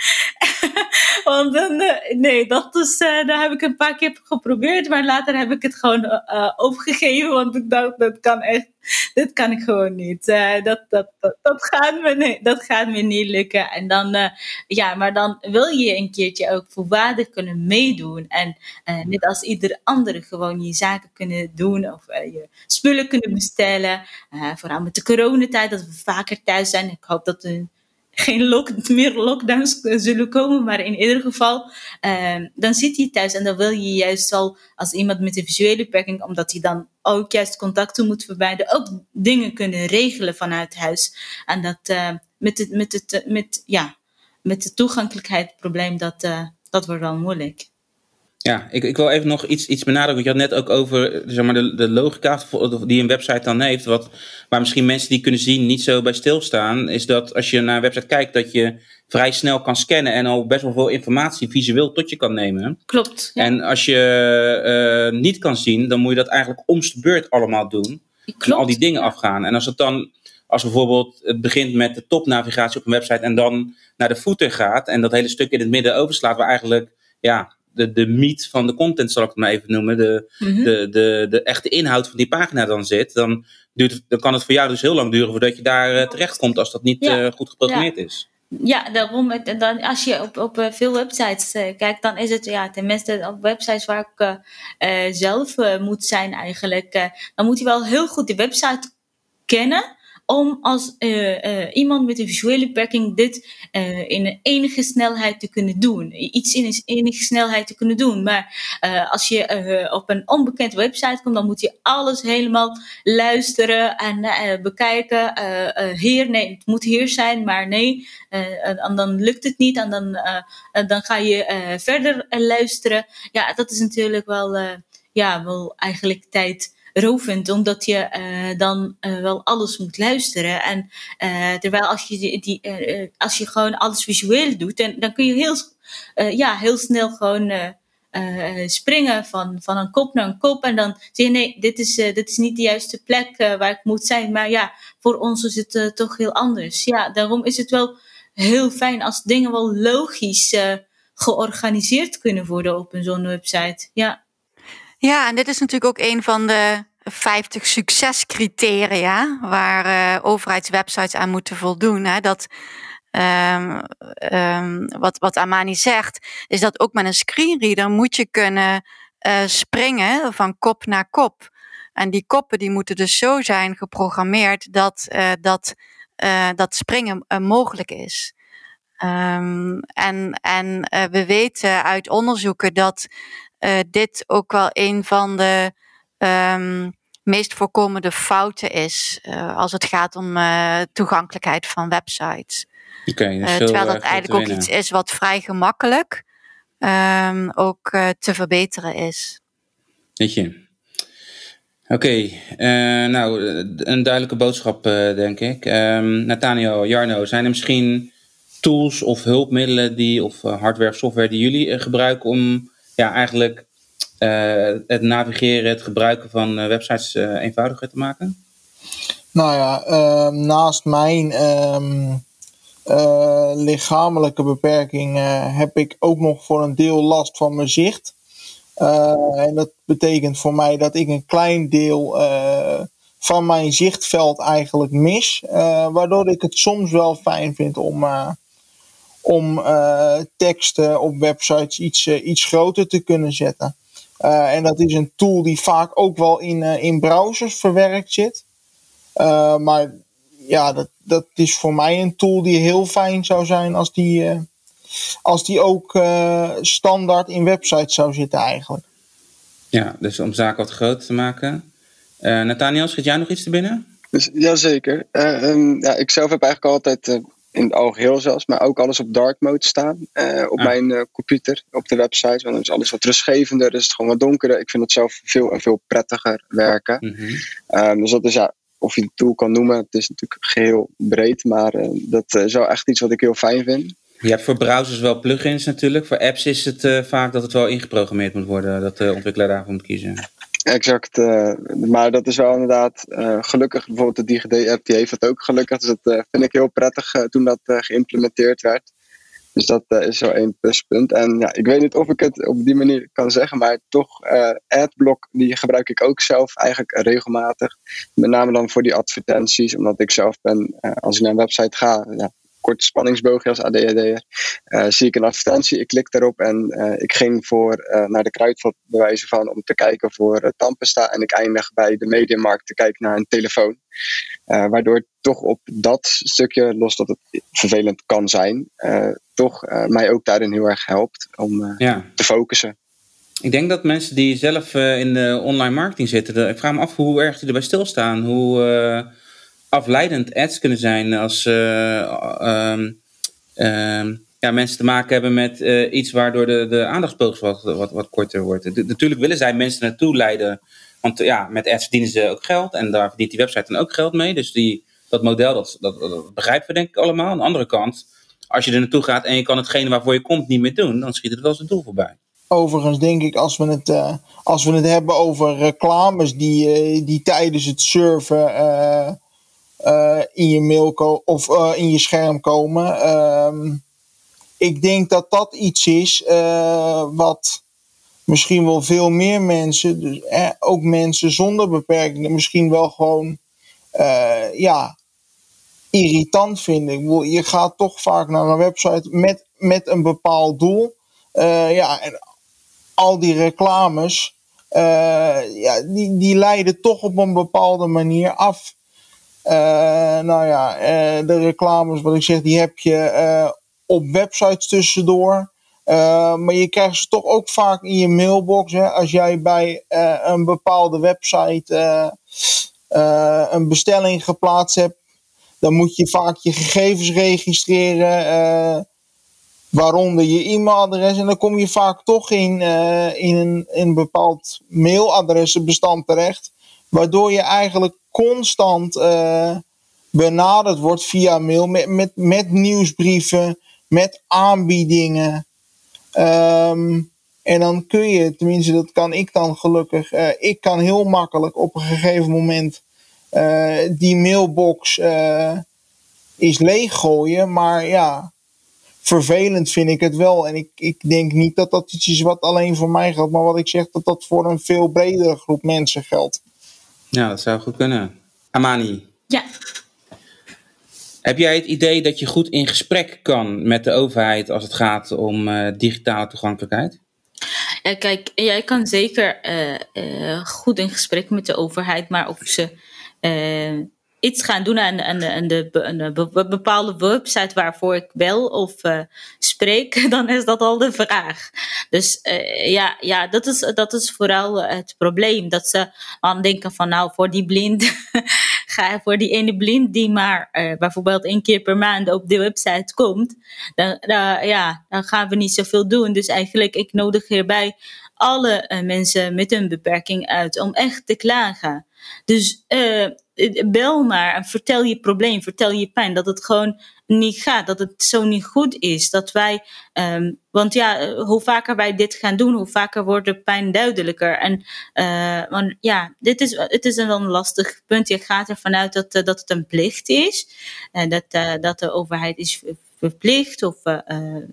Want dan, nee, dat is, daar heb ik een paar keer geprobeerd, maar later heb ik het gewoon opgegeven, want ik dacht, dat kan echt dit kan ik gewoon niet. Uh, dat, dat, dat, dat, gaat me, dat gaat me niet lukken. En dan, uh, ja, maar dan wil je een keertje ook volwaardig kunnen meedoen. En uh, net als ieder andere gewoon je zaken kunnen doen of je spullen kunnen bestellen. vooral met de coronatijd, dat we vaker thuis zijn. Ik hoop dat we geen lock, meer lockdowns zullen komen, maar in ieder geval, uh, dan zit je thuis en dan wil je juist al als iemand met een visuele beperking, omdat hij dan ook juist contacten moet vermijden, ook dingen kunnen regelen vanuit huis. En dat uh, met het, met het, met, ja, met het toegankelijkheidsprobleem, dat, uh, dat wordt wel moeilijk. Ja, ik, ik wil even nog iets, iets benadrukken. Want je had net ook over zeg maar, de, de logica die een website dan heeft. Wat, waar misschien mensen die kunnen zien niet zo bij stilstaan. Is dat als je naar een website kijkt, dat je vrij snel kan scannen. En al best wel veel informatie visueel tot je kan nemen. Klopt. Ja. En als je uh, niet kan zien, dan moet je dat eigenlijk omst de beurt allemaal doen. Klopt. En al die dingen afgaan. En als het dan, als bijvoorbeeld het begint met de topnavigatie op een website. En dan naar de footer gaat. En dat hele stuk in het midden overslaat. Waar eigenlijk, ja de, de meat van de content, zal ik het maar even noemen, de, mm -hmm. de, de, de echte inhoud van die pagina dan zit, dan, duurt dan kan het voor jou dus heel lang duren voordat je daar uh, terecht komt als dat niet ja. uh, goed geprogrammeerd ja. is. Ja, daarom, dan, als je op, op uh, veel websites kijkt, dan is het ja, tenminste op websites waar ik zelf moet zijn eigenlijk, dan moet je wel heel goed de website kennen om als uh, uh, iemand met een visuele beperking dit uh, in enige snelheid te kunnen doen. Iets in enige snelheid te kunnen doen. Maar als je op een onbekende website komt, dan moet je alles helemaal luisteren en bekijken. hier, nee, het moet hier zijn, maar nee. en dan lukt het niet en dan, dan ga je verder luisteren. Ja, dat is natuurlijk wel, ja, wel eigenlijk tijd rovend, omdat je uh, dan uh, wel alles moet luisteren. En uh, terwijl als je, die, als je gewoon alles visueel doet, dan, kun je heel, ja, heel snel gewoon springen van, van een kop naar een kop. En dan zeg je, nee, dit is, dit is niet de juiste plek waar ik moet zijn. Maar ja, voor ons is het toch heel anders. Ja, daarom is het wel heel fijn als dingen wel logisch georganiseerd kunnen worden op een zo'n website. Ja. Ja, en dit is natuurlijk ook een van de 50 succescriteria waar uh, overheidswebsites aan moeten voldoen. Hè? Dat, um, um, wat, wat Amani zegt, is dat ook met een screenreader moet je kunnen uh, springen van kop naar kop. En die koppen die moeten dus zo zijn geprogrammeerd dat, uh, dat dat springen mogelijk is. Um, en en we weten uit onderzoeken dat dit ook wel een van de um, meest voorkomende fouten is als het gaat om toegankelijkheid van websites. Okay, uh, terwijl dat eigenlijk ook iets is wat vrij gemakkelijk um, ook uh, te verbeteren is. Weet je. Oké, okay, uh, nou, een duidelijke boodschap, denk ik. Um, Nathaniel, Jarno, zijn er misschien tools of hulpmiddelen die, of hardware of software die jullie gebruiken om ja, eigenlijk het navigeren, het gebruiken van websites eenvoudiger te maken? Nou ja, ehm, naast mijn uh, lichamelijke beperking heb ik ook nog voor een deel last van mijn zicht. En dat betekent voor mij dat ik een klein deel van mijn zichtveld eigenlijk mis. waardoor ik het soms wel fijn vind om, om teksten op websites iets, iets groter te kunnen zetten. en dat is een tool die vaak ook wel in, in browsers verwerkt zit. maar ja, dat, dat is voor mij een tool die heel fijn zou zijn als die, uh, als die ook uh, standaard in websites zou zitten eigenlijk. Ja, dus om zaken wat groter te maken. Uh, Nathaniel, schiet jij nog iets te binnen? Dus, jazeker. Um, ja, ik zelf heb eigenlijk altijd in het algeheel zelfs, maar ook alles op dark mode staan op ah. mijn computer, op de website. Want dan is alles wat rustgevender, dus het gewoon wat donkerder. Ik vind het zelf veel en veel prettiger werken. Mm -hmm. um, dus dat is ja, of je het tool kan noemen. Het is natuurlijk geheel breed, maar uh, dat is wel echt iets wat ik heel fijn vind. Je hebt voor browsers wel plugins natuurlijk. Voor apps is het vaak dat het wel ingeprogrammeerd moet worden, dat de ontwikkelaar daarvoor moet kiezen. Exact, maar dat is wel inderdaad gelukkig. Bijvoorbeeld de DigiD-app die heeft dat ook gelukkig. Dus dat vind ik heel prettig toen dat geïmplementeerd werd. Dus dat is zo één pluspunt. En ja, ik weet niet of ik het op die manier kan zeggen, maar toch, Adblock die gebruik ik ook zelf eigenlijk regelmatig. Met name dan voor die advertenties, omdat ik zelf ben, als ik naar een website ga, ja, kort spanningsboogje als ADHD'er, uh, zie ik een advertentie, ik klik daarop en ik ging voor, naar de kruidvat bewijzen van om te kijken voor tandpasta en ik eindig bij de mediamarkt te kijken naar een telefoon. waardoor toch op dat stukje, los dat het vervelend kan zijn, toch mij ook daarin heel erg helpt om ja. te focussen. Ik denk dat mensen die zelf uh, in de online marketing zitten, ik vraag me af hoe erg die erbij stilstaan. Hoe afleidend ads kunnen zijn als um, um, ja, mensen te maken hebben met iets waardoor de, de wat, wat, wat korter wordt. Natuurlijk willen zij mensen naartoe leiden, want ja, met ads verdienen ze ook geld en daar verdient die website dan ook geld mee. Dus die, dat model, dat, dat, begrijpen we denk ik allemaal. Aan de andere kant als je er naartoe gaat en je kan hetgene waarvoor je komt niet meer doen, dan schiet het wel zijn doel voorbij. Overigens denk ik, als we het, uh, als we het hebben over reclames die, die tijdens het surfen in je mail of in je scherm komen. Ehm, ik denk dat dat iets is wat misschien wel veel meer mensen, dus, ook mensen zonder beperkingen, misschien wel gewoon ja, irritant vinden. je gaat toch vaak naar een website met, met een bepaald doel. Ja, en al die reclames, ja, die, die leiden toch op een bepaalde manier af. Uh, nou ja, de reclames, wat ik zeg, die heb je op websites tussendoor. maar je krijgt ze toch ook vaak in je mailbox. Hè, als jij bij een bepaalde website een bestelling geplaatst hebt dan moet je vaak je gegevens registreren, waaronder je e-mailadres. En dan kom je vaak toch in, in een, een bepaald mailadressenbestand terecht, waardoor je eigenlijk constant uh, benaderd wordt via mail met, met, met nieuwsbrieven, met aanbiedingen. Um, en dan kun je, tenminste dat kan ik dan gelukkig, ik kan heel makkelijk op een gegeven moment uh, die mailbox is leeggooien. Maar ja, vervelend vind ik het wel. En ik, ik denk niet dat dat iets is wat alleen voor mij geldt. Maar wat ik zeg, dat dat voor een veel bredere groep mensen geldt. Ja, dat zou goed kunnen. Amani. Ja. Heb jij het idee dat je goed in gesprek kan met de overheid als het gaat om uh, digitale toegankelijkheid? Ja, kijk, jij kan zeker uh, uh, goed in gesprek met de overheid, maar of ze iets gaan doen aan, aan, de, bepaalde website waarvoor ik bel of uh, spreek, dan is dat al de vraag. Dus uh, ja, ja dat, is, dat is vooral het probleem. Dat ze aan denken van nou, voor die blind, ga voor die ene blind die maar uh, bijvoorbeeld één keer per maand op de website komt, dan, ja, dan gaan we niet zoveel doen. Dus eigenlijk, ik nodig hierbij alle mensen met een beperking uit om echt te klagen. Dus uh, bel maar en vertel je probleem, vertel je pijn, dat het gewoon niet gaat, dat het zo niet goed is. Dat wij, um, want ja, hoe vaker wij dit gaan doen, hoe vaker wordt de pijn duidelijker. En uh, want ja, dit is, het is een dan lastig punt. Je gaat ervan uit dat, dat het een plicht is. En dat, dat de overheid is verplicht of uh,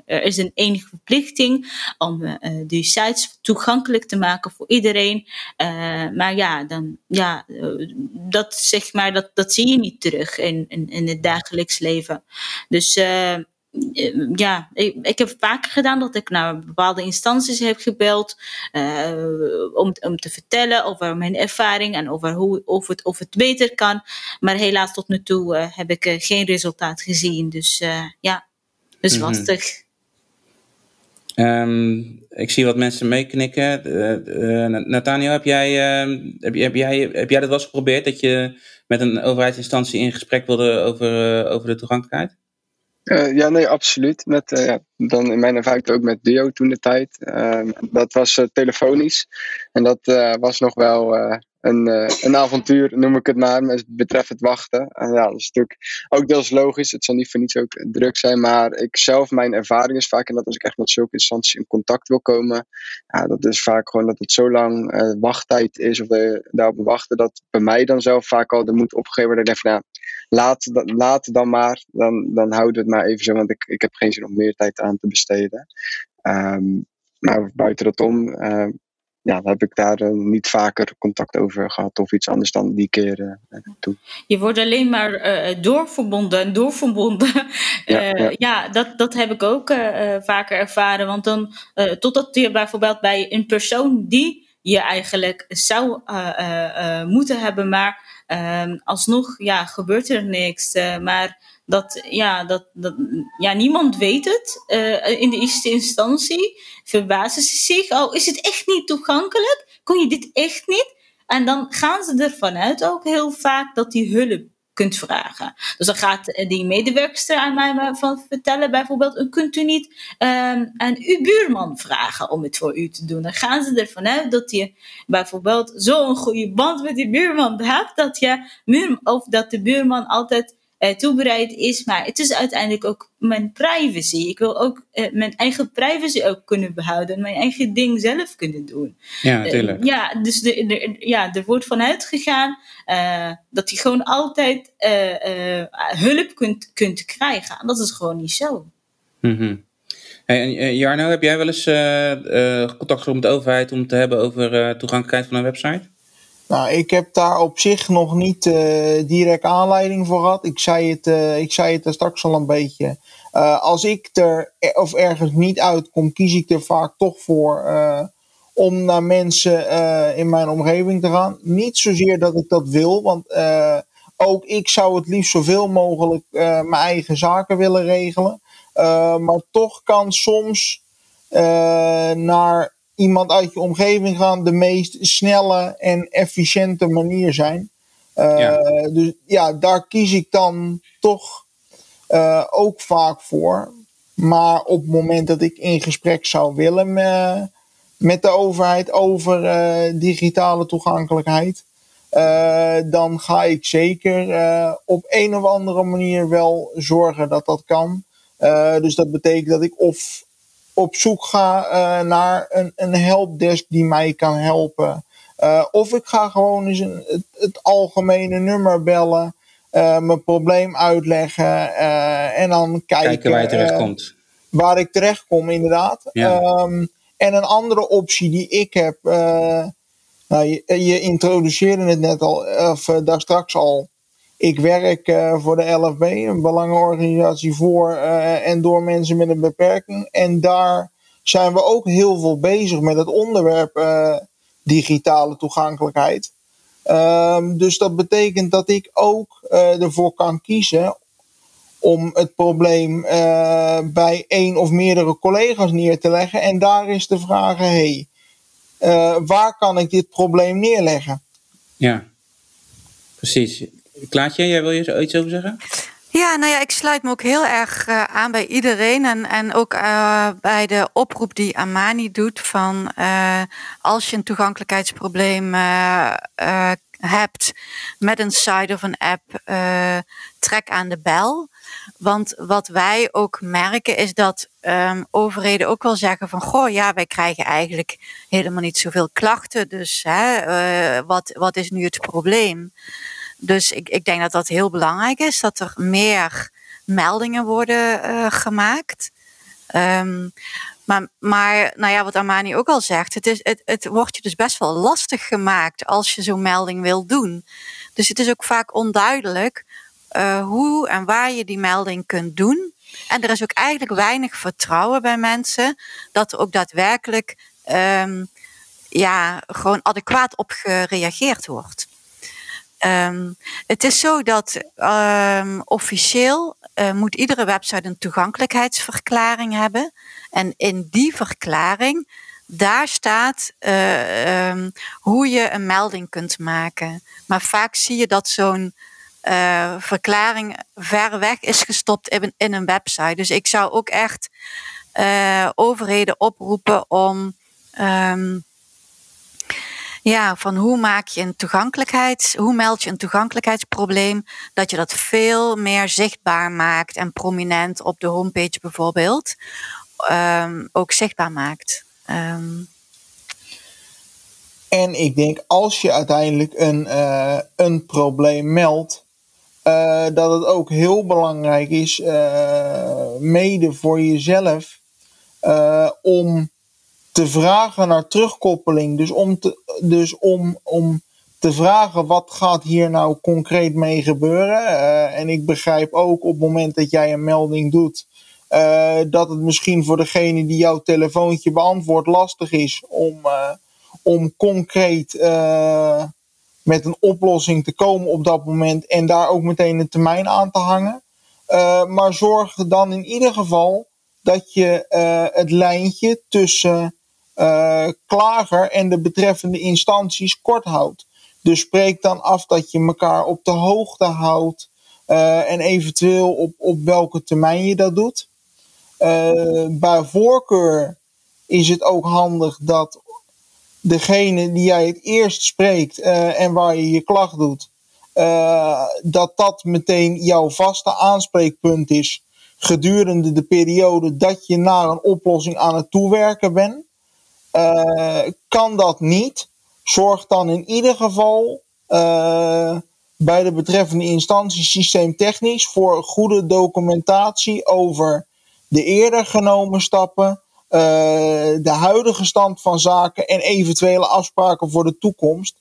er is een enige verplichting om uh, die sites toegankelijk te maken voor iedereen. maar ja, dan, ja dat, zeg maar, dat, dat zie je niet terug in, in, in het dagelijks leven. Dus ja, ik, ik, heb vaker gedaan dat ik naar bepaalde instanties heb gebeld uh, om, om te vertellen over mijn ervaring en over hoe, of, het, of het beter kan. Maar helaas tot nu toe uh, heb ik uh, geen resultaat gezien. Dus ja, dus mm -hmm. lastig. Um, ik zie wat mensen meeknikken. Nathaniel, heb jij, ehm, heb, heb, jij, heb jij dat wel eens geprobeerd? Dat je met een overheidsinstantie in gesprek wilde over, over de toegankelijkheid? Uh, ja, nee, absoluut. Met, ja, dan in mijn ervaring ook met Dio toen de tijd. Uh, dat was uh, telefonisch. En dat was nog wel een, een avontuur, noem ik het maar, betreft het wachten. En ja, dat is natuurlijk ook deels logisch. Het zal niet voor niets ook druk zijn. Maar ik zelf, mijn ervaring is vaak, en dat als ik echt met zulke instanties in contact wil komen, ja, dat is vaak gewoon dat het zo lang wachttijd is, of daarop wachten, dat bij mij dan zelf vaak al de moed opgegeven wordt. Ik denk van laat, laat dan maar, dan, dan houden we het maar even zo, want ik, ik heb geen zin om meer tijd aan te besteden. Um, maar buiten dat om, uh, ja, heb ik daar uh, niet vaker contact over gehad of iets anders dan die keer uh, toe. Je wordt alleen maar doorverbonden en doorverbonden. Ja, ja. ja, dat, dat heb ik ook vaker ervaren. Want dan, totdat je bijvoorbeeld bij een persoon die je eigenlijk zou moeten hebben, maar Um, alsnog ja, gebeurt er niks. Uh, maar dat, ja, dat, dat, ja, niemand weet het. Uh, in de eerste instantie verbazen ze zich. Oh, is het echt niet toegankelijk? Kon je dit echt niet? En dan gaan ze ervan uit ook heel vaak dat die hulp kunt vragen. Dus dan gaat die medewerkster aan mij van vertellen bijvoorbeeld, kunt u niet um, aan uw buurman vragen om het voor u te doen. Dan gaan ze ervan uit dat je bijvoorbeeld zo'n goede band met die buurman hebt, dat je of dat de buurman altijd uh, toebereid is. Maar het is uiteindelijk ook mijn privacy. Ik wil ook uh, mijn eigen privacy ook kunnen behouden. Mijn eigen ding zelf kunnen doen. Ja, natuurlijk. Uh, ja, dus de, de, ja, er wordt vanuit gegaan dat je gewoon altijd hulp kunt, kunt krijgen. En dat is gewoon niet zo. Mm -hmm. Hey, en Jarno, heb jij wel eens contact gehad met de overheid om te hebben over toegankelijkheid van een website? Nou, ik heb daar op zich nog niet uh, direct aanleiding voor gehad. Ik zei het, uh, ik zei het er straks al een beetje. Uh, als ik er of ergens niet uitkom, kies ik er vaak toch voor om naar mensen in mijn omgeving te gaan. Niet zozeer dat ik dat wil, want ook ik zou het liefst zoveel mogelijk mijn eigen zaken willen regelen. maar toch kan soms naar iemand uit je omgeving gaan de meest snelle en efficiënte manier zijn. Uh, ja. Dus ja, daar kies ik dan toch uh, ook vaak voor. Maar op het moment dat ik in gesprek zou willen met, met de overheid over uh, digitale toegankelijkheid, dan ga ik zeker op een of andere manier wel zorgen dat dat kan. dus dat betekent dat ik of op zoek ga uh, naar een, een helpdesk die mij kan helpen. Uh, of ik ga gewoon eens een, het, het algemene nummer bellen, uh, mijn probleem uitleggen en dan kijken, kijken waar je terechtkomt. waar ik terechtkom, inderdaad. Ja. Um, en een andere optie die ik heb, nou, je, je, introduceerde het net al, of daar straks al. Ik werk uh, voor de LFB, een belangenorganisatie voor uh, en door mensen met een beperking. En daar zijn we ook heel veel bezig met het onderwerp uh, digitale toegankelijkheid. Ehm, dus dat betekent dat ik ook ervoor kan kiezen om het probleem bij één of meerdere collega's neer te leggen. En daar is de vraag: hey, waar kan ik dit probleem neerleggen? Ja, precies. Klaatje, jij wil je iets over zeggen? Ja, nou ja, ik sluit me ook heel erg uh, aan bij iedereen. En, en ook uh, bij de oproep die Amani doet van uh, als je een toegankelijkheidsprobleem hebt met een site of een app, trek aan de bel. Want wat wij ook merken is dat um, overheden ook wel zeggen van goh, ja, wij krijgen eigenlijk helemaal niet zoveel klachten. Dus hè, wat, wat is nu het probleem? Dus ik, ik denk dat dat heel belangrijk is, dat er meer meldingen worden uh, gemaakt. Um, maar, maar nou ja, wat Armani ook al zegt, het, is, het, het wordt je dus best wel lastig gemaakt als je zo'n melding wil doen. Dus het is ook vaak onduidelijk uh, hoe en waar je die melding kunt doen. En er is ook eigenlijk weinig vertrouwen bij mensen dat er ook daadwerkelijk um, ja, gewoon adequaat op gereageerd wordt. Um, het is zo dat um, officieel uh, moet iedere website een toegankelijkheidsverklaring hebben. En in die verklaring, daar staat uh, um, hoe je een melding kunt maken. Maar vaak zie je dat zo'n uh, verklaring ver weg is gestopt in een website. Dus ik zou ook echt overheden oproepen om ja, van hoe maak je een toegankelijkheids, hoe meld je een toegankelijkheidsprobleem, dat je dat veel meer zichtbaar maakt en prominent op de homepage bijvoorbeeld um, ook zichtbaar maakt. Um, en ik denk als je uiteindelijk een, uh, een probleem meldt, uh, dat het ook heel belangrijk is, uh, mede voor jezelf, om te vragen naar terugkoppeling. Dus om te, dus om, om te vragen wat gaat hier nou concreet mee gebeuren. Uh, en ik begrijp ook op het moment dat jij een melding doet. Uh, dat het misschien voor degene die jouw telefoontje beantwoordt lastig is om, uh, om concreet met een oplossing te komen op dat moment en daar ook meteen een termijn aan te hangen. maar zorg dan in ieder geval dat je het lijntje tussen uh, klager en de betreffende instanties kort houdt. Dus spreek dan af dat je elkaar op de hoogte houdt uh, en eventueel op, op welke termijn je dat doet. Uh, bij voorkeur is het ook handig dat degene die jij het eerst spreekt en waar je je klacht doet, dat dat meteen jouw vaste aanspreekpunt is gedurende de periode dat je naar een oplossing aan het toewerken bent. Uh, kan dat niet, zorg dan in ieder geval uh, bij de betreffende instantie systeemtechnisch voor goede documentatie over de eerder genomen stappen, uh, de huidige stand van zaken en eventuele afspraken voor de toekomst.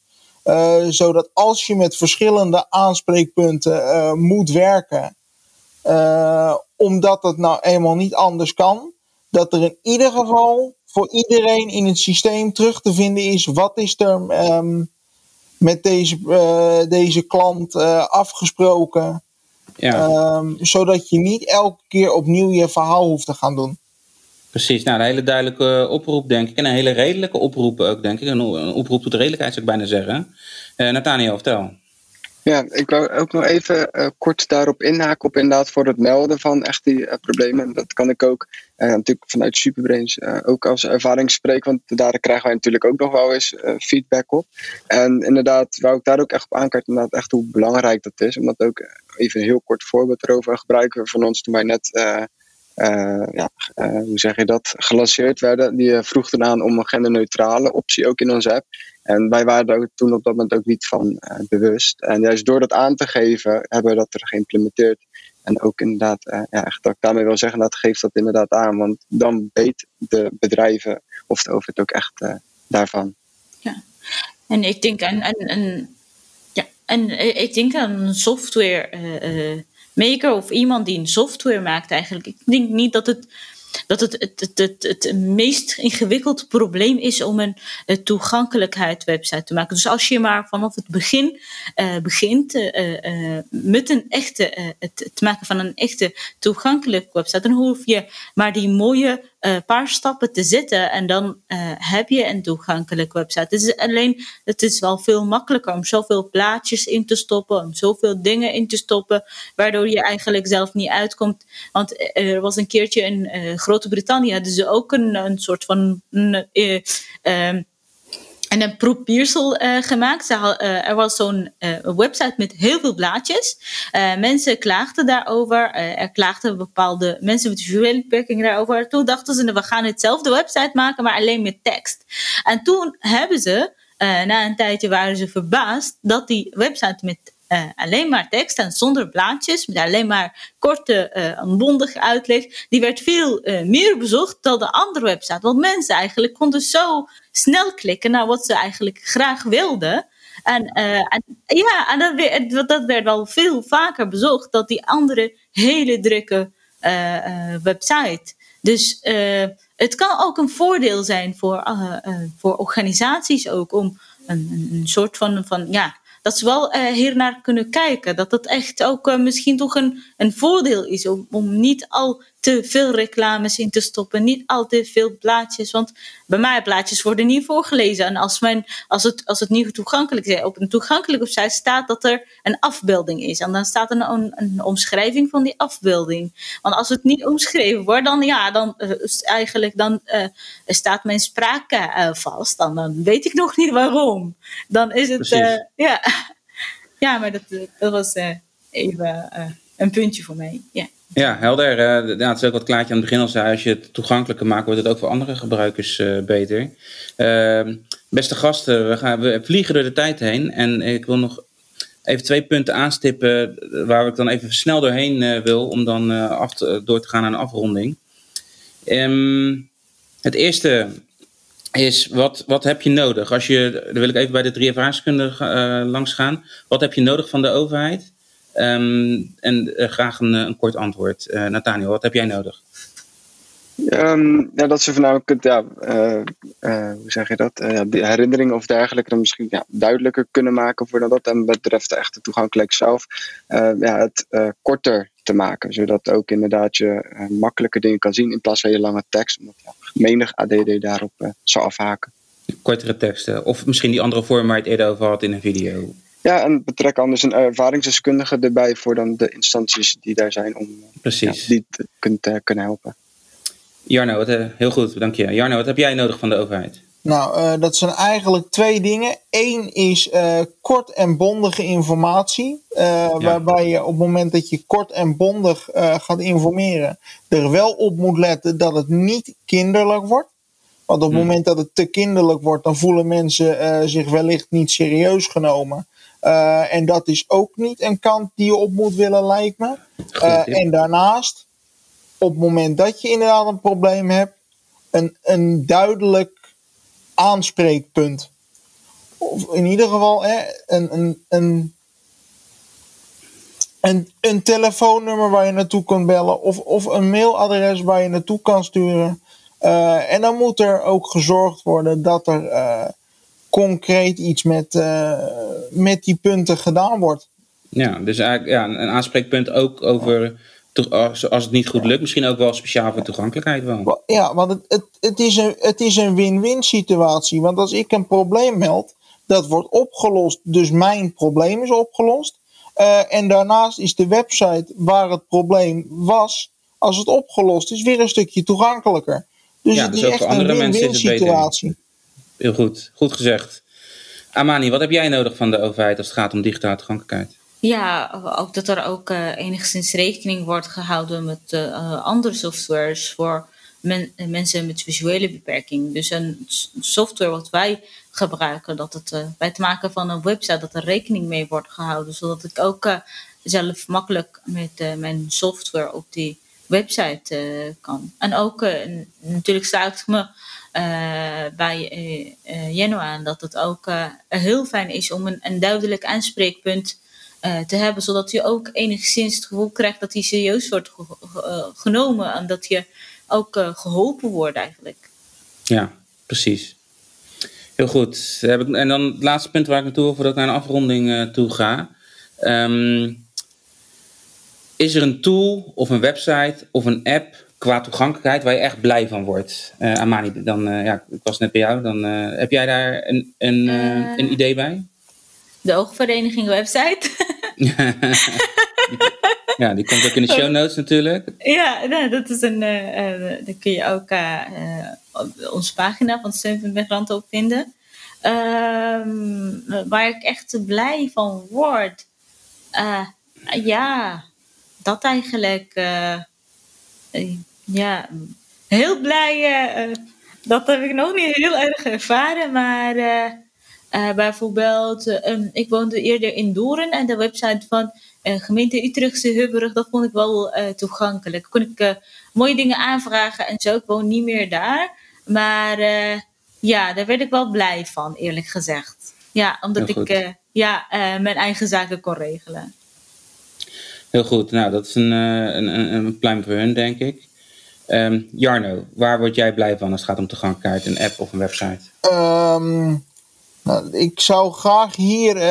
zodat als je met verschillende aanspreekpunten moet werken, omdat het nou eenmaal niet anders kan, dat er in ieder geval voor iedereen in het systeem terug te vinden is wat is er um, met deze, uh, deze klant uh, afgesproken. Ja. Um, zodat je niet elke keer opnieuw je verhaal hoeft te gaan doen. Precies, nou een hele duidelijke oproep denk ik. En een hele redelijke oproep ook denk ik. Een, oproep tot redelijkheid zou ik bijna zeggen. Uh, Nathaniel, vertel. Ja, ik wou ook nog even uh, kort daarop inhaken op inderdaad voor het melden van echt die uh, problemen. Dat kan ik ook uh, natuurlijk vanuit Superbrains ook als ervaring spreken, want daar krijgen wij natuurlijk ook nog wel eens feedback op. En inderdaad, wou ik daar ook echt op aankaarten, inderdaad echt hoe belangrijk dat is. Omdat ook even een heel kort voorbeeld erover gebruiken van ons toen wij net ja, uh, hoe zeg je dat, gelanceerd werden. Die vroegen aan om een genderneutrale optie ook in onze app. En wij waren daar toen op dat moment ook niet van bewust. En juist door dat aan te geven, hebben we dat er geïmplementeerd. En ook inderdaad, ja, echt dat ik daarmee wil zeggen, dat geeft dat inderdaad aan. Want dan weet de bedrijven of de overheid ook echt daarvan. Ja, en ik denk aan, aan, ja, en ik denk aan software maker of iemand die een software maakt eigenlijk. Ik denk niet dat het dat het het, het, het, het meest ingewikkeld probleem is om een, een toegankelijkheid website te maken. Dus als je maar vanaf het begin uh, begint uh, met een echte, het, maken van een echte toegankelijke website, dan hoef je maar die mooie uh, paar stappen te zetten en dan uh, heb je een toegankelijke website. Het is alleen, het is wel veel makkelijker om zoveel plaatjes in te stoppen, om zoveel dingen in te stoppen, waardoor je eigenlijk zelf niet uitkomt. Want er was een keertje in Groot-Brittannië, hadden ze ook een, een soort van. Een, en een probeersel uh, gemaakt. Ze uh, er was zo'n uh, website met heel veel blaadjes. mensen klaagden daarover. er klaagden bepaalde mensen met visuele beperkingen daarover. Toen dachten ze, we gaan hetzelfde website maken, maar alleen met tekst. En toen hebben ze, na een tijdje waren ze verbaasd dat die website met uh, alleen maar tekst en zonder blaadjes, met alleen maar korte, uh, bondige uitleg, die werd veel uh, meer bezocht dan de andere website. Want mensen eigenlijk konden zo snel klikken naar wat ze eigenlijk graag wilden. En, en ja, en dat werd, dat werd wel veel vaker bezocht dan die andere hele drukke website. Dus het kan ook een voordeel zijn voor, voor organisaties ook om een, een soort van, van ja, dat ze wel uh, hier naar kunnen kijken. Dat het echt ook uh, misschien toch een, een voordeel is om, om niet al te veel reclames in te stoppen, niet al te veel blaadjes. Want bij mij blaadjes worden niet voorgelezen. En als, mijn, als, het, als het niet toegankelijk is, op een toegankelijke site staat dat er een afbeelding is. En dan staat er een, een omschrijving van die afbeelding. Want als het niet omschreven wordt, dan, ja, dan, uh, eigenlijk, dan uh, staat mijn spraak uh, vast. Dan, dan weet ik nog niet waarom. Dan is het. ja. ja, maar dat, dat was even een puntje voor mij. Ja. Ja, helder. Uh, ja, het is ook wat Klaartje aan het begin al zei. Als je het toegankelijker maakt, wordt het ook voor andere gebruikers uh, beter. Uh, beste gasten, we, gaan, we vliegen door de tijd heen. En ik wil nog even twee punten aanstippen waar ik dan even snel doorheen wil. Om dan af door te gaan naar een afronding. Um, het eerste is, wat, wat heb je nodig? Als je, dan wil ik even bij de drie ervaringskundigen langs gaan. Wat heb je nodig van de overheid? Um, en uh, graag een, een, kort antwoord. Uh, Nathaniel, wat heb jij nodig? Um, ja, dat ze voornamelijk ja, uh, hoe zeg je dat? de herinneringen of dergelijke dan misschien ja, duidelijker kunnen maken voor dat. En betreft de echte toegankelijk zelf, ja, het korter te maken. Zodat ook inderdaad je makkelijke dingen kan zien in plaats van je lange tekst. Omdat ja, menig ADD daarop zou afhaken. Kortere teksten. Of misschien die andere vorm waar je het eerder over had in een video. Ja, en betrek anders een ervaringsdeskundige erbij voor dan de instanties die daar zijn om Precies. Ja, die te kunt, kunnen helpen. Jarno, wat, uh, heel goed, dank je. Jarno, wat heb jij nodig van de overheid? Nou, uh, dat zijn eigenlijk twee dingen. Eén is kort en bondige informatie. Ja. Waarbij je op het moment dat je kort en bondig gaat informeren, er wel op moet letten dat het niet kinderlijk wordt. Want op het hmm. moment dat het te kinderlijk wordt, dan voelen mensen zich wellicht niet serieus genomen. Uh, en dat is ook niet een kant die je op moet willen, lijkt me. Uh, en daarnaast, op het moment dat je inderdaad een probleem hebt, een, een duidelijk aanspreekpunt. Of in ieder geval hè, een, een, een, een, een telefoonnummer waar je naartoe kunt bellen. Of, of een mailadres waar je naartoe kan sturen. Uh, en dan moet er ook gezorgd worden dat er concreet iets met, uh, met die punten gedaan wordt. Ja, dus eigenlijk ja, een aanspreekpunt ook over als, als het niet goed lukt, misschien ook wel speciaal voor toegankelijkheid wel. Ja, want het, het, het is een, het is een win-win situatie. Want als ik een probleem meld, dat wordt opgelost, dus mijn probleem is opgelost. Uh, en daarnaast is de website waar het probleem was, als het opgelost is, weer een stukje toegankelijker. Dus ja, het dus is echt een win-win situatie. Heel goed, goed gezegd. Amani, wat heb jij nodig van de overheid als het gaat om digitale toegankelijkheid? Ja, ook dat er ook uh, enigszins rekening wordt gehouden met uh, andere softwares voor men, mensen met visuele beperking. Dus een software wat wij gebruiken, dat het uh, bij het maken van een website, dat er rekening mee wordt gehouden. Zodat ik ook zelf makkelijk met mijn software op die website kan. En ook natuurlijk sluit ik me bij uh, Jeno aan dat het ook heel fijn is om een, een duidelijk aanspreekpunt te hebben, zodat je ook enigszins het gevoel krijgt dat hij serieus wordt genomen en dat je ook geholpen worden eigenlijk. Ja, precies. Heel goed. En dan het laatste punt waar ik naartoe wil voordat ik naar een afronding toe ga. Ehm, is er een tool of een website of een app qua toegankelijkheid waar je echt blij van wordt? Uh, Amani, dan, uh, ja, ik was net bij jou. Dan, uh, heb jij daar een, een, een idee bij? De Oogvereniging website. ja, die komt ook in de show notes natuurlijk. Ja, nou, dat is een. daar kun je ook onze pagina van Steun Migranten op vinden. Ehm, waar ik echt blij van word. ja, dat eigenlijk. Ja, heel blij. dat heb ik nog niet heel erg ervaren, maar uh, bijvoorbeeld, ik woonde eerder in Doorn en de website van gemeente Utrechtse Hubberg, dat vond ik wel toegankelijk. Kon ik mooie dingen aanvragen en zo. Ik woon niet meer daar. Maar ja, daar werd ik wel blij van, eerlijk gezegd. Ja, omdat ik ja, mijn eigen zaken kon regelen. Heel goed. Nou, dat is een, een, een, een pluim voor hun, denk ik. Um, Jarno, waar word jij blij van als het gaat om toegankelijkheid, een app of een website? Um nou, ik zou graag hier uh,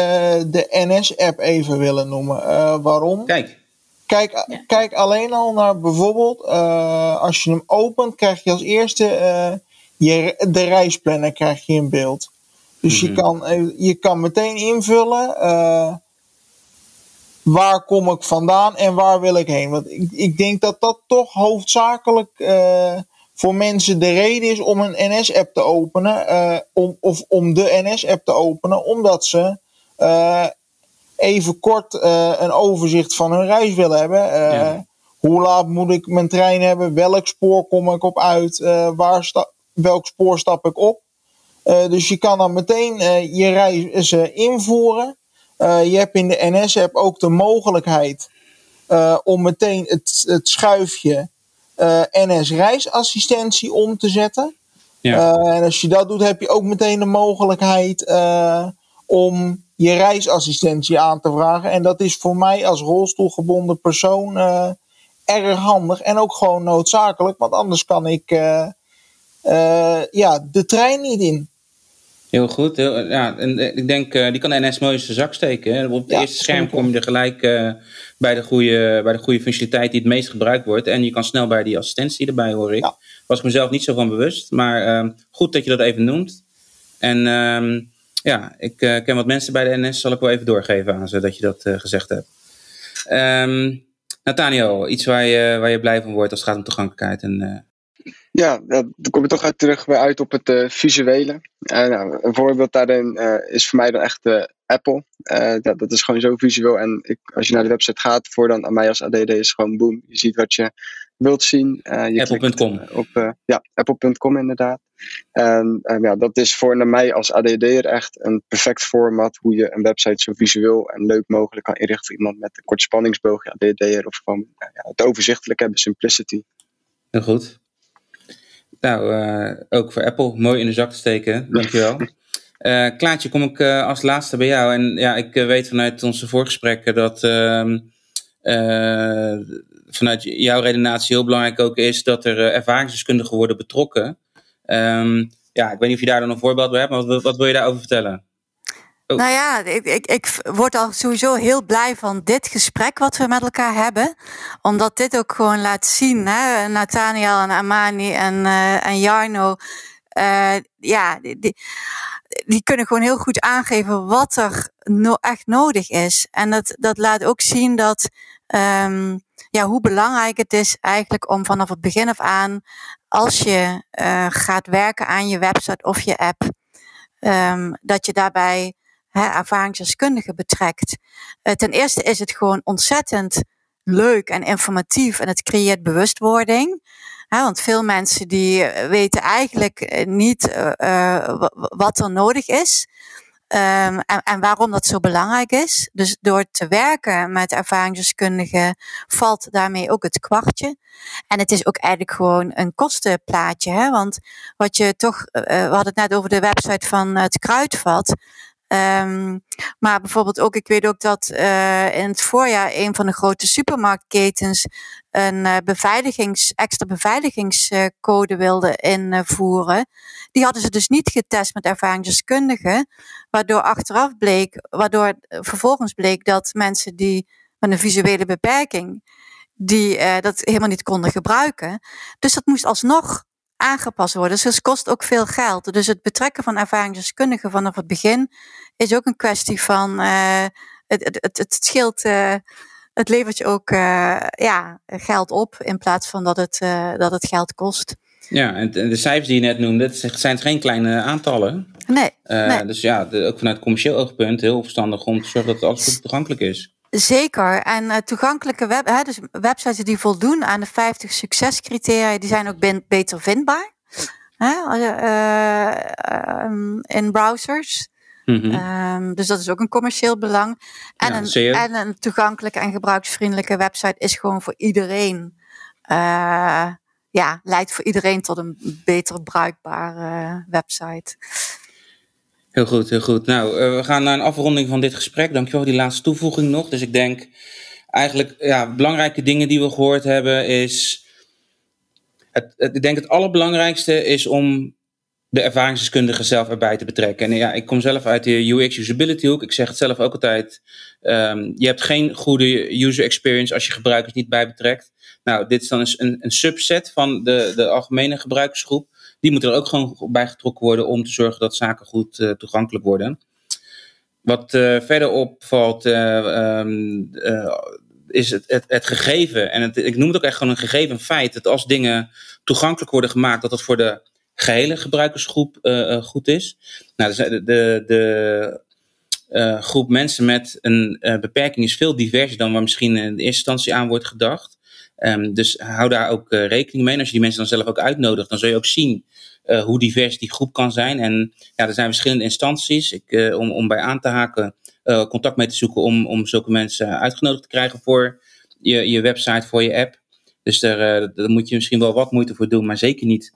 de NS-app even willen noemen. Uh, waarom? Kijk. Kijk, ja. kijk alleen al naar bijvoorbeeld, uh, als je hem opent, krijg je als eerste je, de reisplanner krijg je in beeld. Dus mm -hmm. je, kan, je kan meteen invullen waar kom ik vandaan en waar wil ik heen. Want ik, ik denk dat dat toch hoofdzakelijk voor mensen de reden is om een NS-app te openen, uh, om, of om de NS-app te openen, omdat ze uh, even kort een overzicht van hun reis willen hebben. Ja. Hoe laat moet ik mijn trein hebben? Welk spoor kom ik op uit? waar sta welk spoor stap ik op? dus je kan dan meteen je reis invoeren. Je hebt in de NS-app ook de mogelijkheid om meteen het, het schuifje eh, NS reisassistentie om te zetten. Ja. En als je dat doet, heb je ook meteen de mogelijkheid om je reisassistentie aan te vragen. En dat is voor mij als rolstoelgebonden persoon erg handig en ook gewoon noodzakelijk, want anders kan ik ja, de trein niet in. Heel goed. Heel, ja, en ik denk, die kan NS mooi in zijn zak steken. Hè. Op het ja, eerste scherm kom je er gelijk bij de, goede, bij de goede functionaliteit die het meest gebruikt wordt. En je kan snel bij die assistentie erbij, hoor ik. Was ik mezelf niet zo van bewust. Maar uh, goed dat je dat even noemt. En uh, ja, ik ken wat mensen bij de NS. Zal ik wel even doorgeven aan ze dat je dat gezegd hebt. Um, Nathaniel, iets waar je, waar je blij van wordt als het gaat om toegankelijkheid en ja, dan kom je toch uit terug weer uit op het uh, visuele. Uh, nou, een voorbeeld daarin uh, is voor mij dan echt Apple. Dat, dat, is gewoon zo visueel. En ik, als je naar de website gaat, voor dan aan mij als ADD is gewoon boom. Je ziet wat je wilt zien. Apple.com. Op, ja, Apple.com inderdaad. En ja, dat is voor naar mij als ADD'er echt een perfect format hoe je een website zo visueel en leuk mogelijk kan inrichten voor iemand met een kort spanningsboog, ADD'er of gewoon ja, het overzichtelijk hebben, simplicity. Heel goed. Nou, uh, ook voor Apple mooi in de zak te steken. Dankjewel. Uh, Klaartje, kom ik uh, als laatste bij jou. En ja, ik weet vanuit onze voorgesprekken dat uh, vanuit jouw redenatie heel belangrijk ook is dat er ervaringsdeskundigen worden betrokken. Um, ja, ik weet niet of je daar dan een voorbeeld bij hebt, maar wat, wat wil je daarover vertellen? Oh. Nou ja, ik, ik, ik word al sowieso heel blij van dit gesprek wat we met elkaar hebben. Omdat dit ook gewoon laat zien, hè, Nathaniel en Amani en, uh, en Jarno. Uh, ja, die, die, kunnen gewoon heel goed aangeven wat er no echt nodig is. En dat, dat laat ook zien dat, um, ja, hoe belangrijk het is eigenlijk om vanaf het begin af aan, als je uh, gaat werken aan je website of je app, um, dat je daarbij hè, ervaringsdeskundigen betrekt. Uh, ten eerste is het gewoon ontzettend leuk en informatief en het creëert bewustwording. Hè, want veel mensen die eh, weten eigenlijk eh, niet wat er nodig is. Um, en, en, waarom dat zo belangrijk is. Dus door te werken met ervaringsdeskundigen valt daarmee ook het kwartje. En het is ook eigenlijk gewoon een kostenplaatje. Hè? Want wat je toch, uh, we hadden het net over de website van het Kruidvat. Ehm, maar bijvoorbeeld ook, ik weet ook dat uh, in het voorjaar een van de grote supermarktketens een uh, beveiligings, extra beveiligingscode wilde invoeren. Die hadden ze dus niet getest met ervaringsdeskundigen, waardoor achteraf bleek, waardoor vervolgens bleek dat mensen die met een visuele beperking, die uh, dat helemaal niet konden gebruiken. Dus dat moest alsnog aangepast worden. Dus het kost ook veel geld. Dus het betrekken van ervaringsdeskundigen vanaf het begin is ook een kwestie van uh, het, het, het, het scheelt. Uh, het levert je ook uh, ja, geld op in plaats van dat het, dat het geld kost. Ja, en de cijfers die je net noemde, het zijn geen kleine aantallen. Nee. nee. Dus ja, de, ook vanuit commercieel oogpunt heel verstandig om te zorgen dat het alles goed toegankelijk is. Zeker. En uh, toegankelijke web, hè, dus websites die voldoen aan de 50 succescriteria, die zijn ook ben, beter vindbaar hè, uh, um, in browsers. Mm -hmm. um, dus dat is ook een commercieel belang. En, ja, een, en een toegankelijke en gebruiksvriendelijke website is gewoon voor iedereen. Ja, leidt voor iedereen tot een beter bruikbare website. Heel goed, heel goed. Nou, uh, we gaan naar een afronding van dit gesprek. Dankjewel voor die laatste toevoeging nog. Dus ik denk eigenlijk, ja, belangrijke dingen die we gehoord hebben is... Het, ik denk het allerbelangrijkste is om de ervaringsdeskundige zelf erbij te betrekken. En ja, ik kom zelf uit de UX usability hoek. Ik zeg het zelf ook altijd. Um, je hebt geen goede user experience als je gebruikers niet bij betrekt. Nou, dit is dan een, een subset van de, de algemene gebruikersgroep die moeten er ook gewoon bij getrokken worden om te zorgen dat zaken goed uh, toegankelijk worden. Wat uh, verder opvalt, uh, um, is het, het, gegeven. En het, ik noem het ook echt gewoon een gegeven feit dat als dingen toegankelijk worden gemaakt, dat het voor de gehele gebruikersgroep goed is. Nou, dus de, de, de groep mensen met een beperking is veel diverser dan waar misschien in eerste instantie aan wordt gedacht. Um, dus hou daar ook uh, rekening mee. Als je die mensen dan zelf ook uitnodigt, dan zul je ook zien hoe divers die groep kan zijn. En ja, er zijn verschillende instanties ik, om, om bij aan te haken, contact mee te zoeken om, om zulke mensen uitgenodigd te krijgen voor je, je website, voor je app. Dus daar, daar moet je misschien wel wat moeite voor doen, maar zeker niet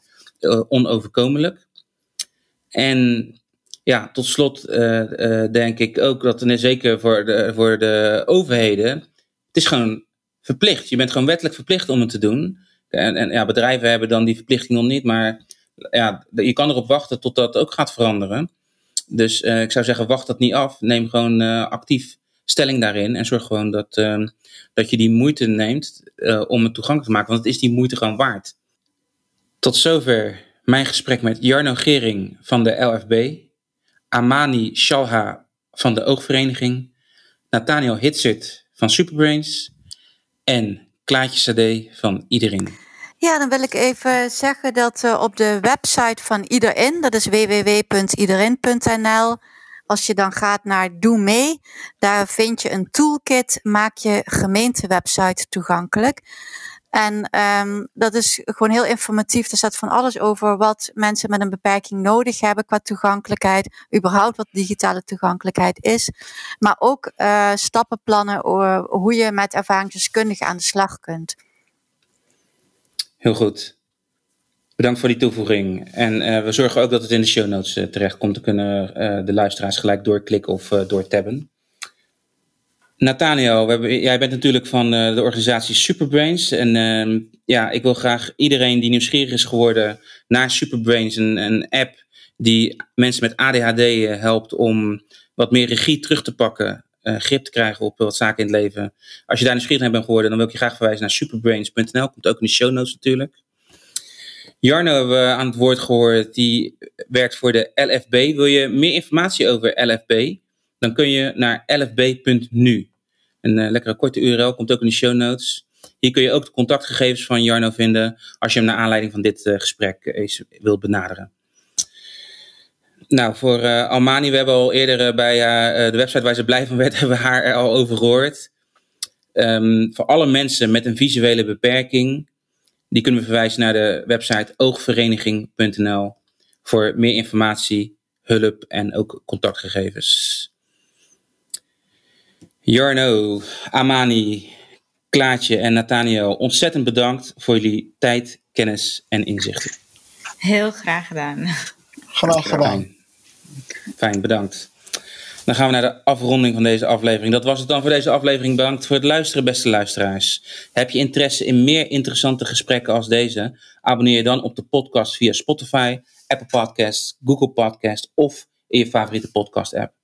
onoverkomelijk. En ja, tot slot denk ik ook dat, en zeker voor de, voor de overheden, het is gewoon verplicht. Je bent gewoon wettelijk verplicht om het te doen. En, en ja, bedrijven hebben dan die verplichting nog niet, maar ja, je kan erop wachten tot dat ook gaat veranderen. Dus uh, ik zou zeggen, wacht dat niet af. Neem gewoon actief stelling daarin en zorg gewoon dat, ehm, dat je die moeite neemt om het toegankelijk te maken, want het is die moeite gewoon waard. Tot zover mijn gesprek met Jarno Gering van de LFB. Amani Shalha van de Oogvereniging, Nathaniel Hitzit van Superbrains en Klaatje Sade van Iedereen. Ja, dan wil ik even zeggen dat uh, op de website van Iedereen, dat is www.iedereen.nl, als je dan gaat naar Doe mee, daar vind je een toolkit, maak je gemeentewebsite toegankelijk. En um, dat is gewoon heel informatief. Er staat van alles over wat mensen met een beperking nodig hebben qua toegankelijkheid. Überhaupt wat digitale toegankelijkheid is. Maar ook uh, stappenplannen hoe je met ervaringsdeskundigen aan de slag kunt. Heel goed. Bedankt voor die toevoeging. En uh, we zorgen ook dat het in de show notes uh, terecht komt. Dan kunnen de luisteraars gelijk doorklikken of doortabben. Nathaniel, we hebben, jij bent natuurlijk van uh, de organisatie Superbrains. En uh, ja, ik wil graag iedereen die nieuwsgierig is geworden naar Superbrains, een, een app die mensen met ADHD uh, helpt om wat meer regie terug te pakken, uh, grip te krijgen op wat zaken in het leven. Als je daar nieuwsgierig naar bent geworden, dan wil ik je graag verwijzen naar superbrains.nl. Komt ook in de show notes natuurlijk. Jarno hebben we aan het woord gehoord, die werkt voor de LFB. Wil je meer informatie over LFB? Dan kun je naar lfb.nu. Een uh, lekkere korte URL komt ook in de show notes. Hier kun je ook de contactgegevens van Jarno vinden als je hem naar aanleiding van dit uh, gesprek eens wilt benaderen. Nou, voor uh, Almani, we hebben al eerder bij de website waar ze blij van werd, hebben we haar er al over gehoord. Um, voor alle mensen met een visuele beperking, die kunnen we verwijzen naar de website oogvereniging.nl voor meer informatie, hulp en ook contactgegevens. Jarno, Amani, Klaatje en Nathaniel, ontzettend bedankt voor jullie tijd, kennis en inzichten. Heel graag gedaan. Graag gedaan. Fijn, Fijn bedankt. Dan gaan we naar de afronding van deze aflevering. Dat was het dan voor deze aflevering. Bedankt voor het luisteren, beste luisteraars. Heb je interesse in meer interessante gesprekken als deze? Abonneer je dan op de podcast via Spotify, Apple Podcasts, Google Podcasts of in je favoriete podcast app.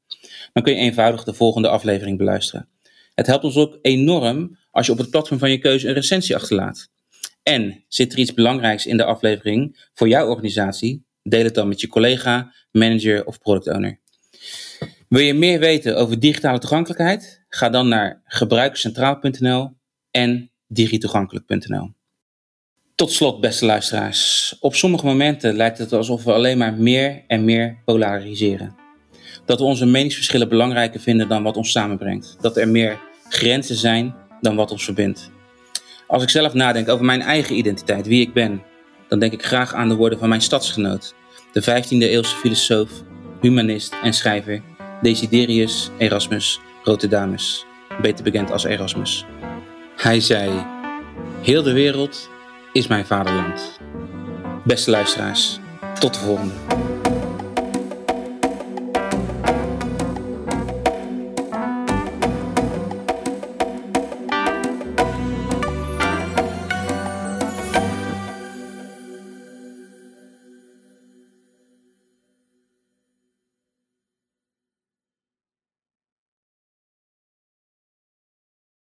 Dan kun je eenvoudig de volgende aflevering beluisteren. Het helpt ons ook enorm als je op het platform van je keuze een recensie achterlaat. En zit er iets belangrijks in de aflevering voor jouw organisatie? Deel het dan met je collega, manager of product owner. Wil je meer weten over digitale toegankelijkheid? Ga dan naar gebruikerscentraal.nl en digitoegankelijk.nl. Tot slot, beste luisteraars. Op sommige momenten lijkt het alsof we alleen maar meer en meer polariseren. Dat we onze meningsverschillen belangrijker vinden dan wat ons samenbrengt. Dat er meer grenzen zijn dan wat ons verbindt. Als ik zelf nadenk over mijn eigen identiteit, wie ik ben, dan denk ik graag aan de woorden van mijn stadsgenoot, de 15e eeuwse filosoof, humanist en schrijver Desiderius Erasmus Rotedamus, beter bekend als Erasmus. Hij zei: Heel de wereld is mijn vaderland. Beste luisteraars, tot de volgende.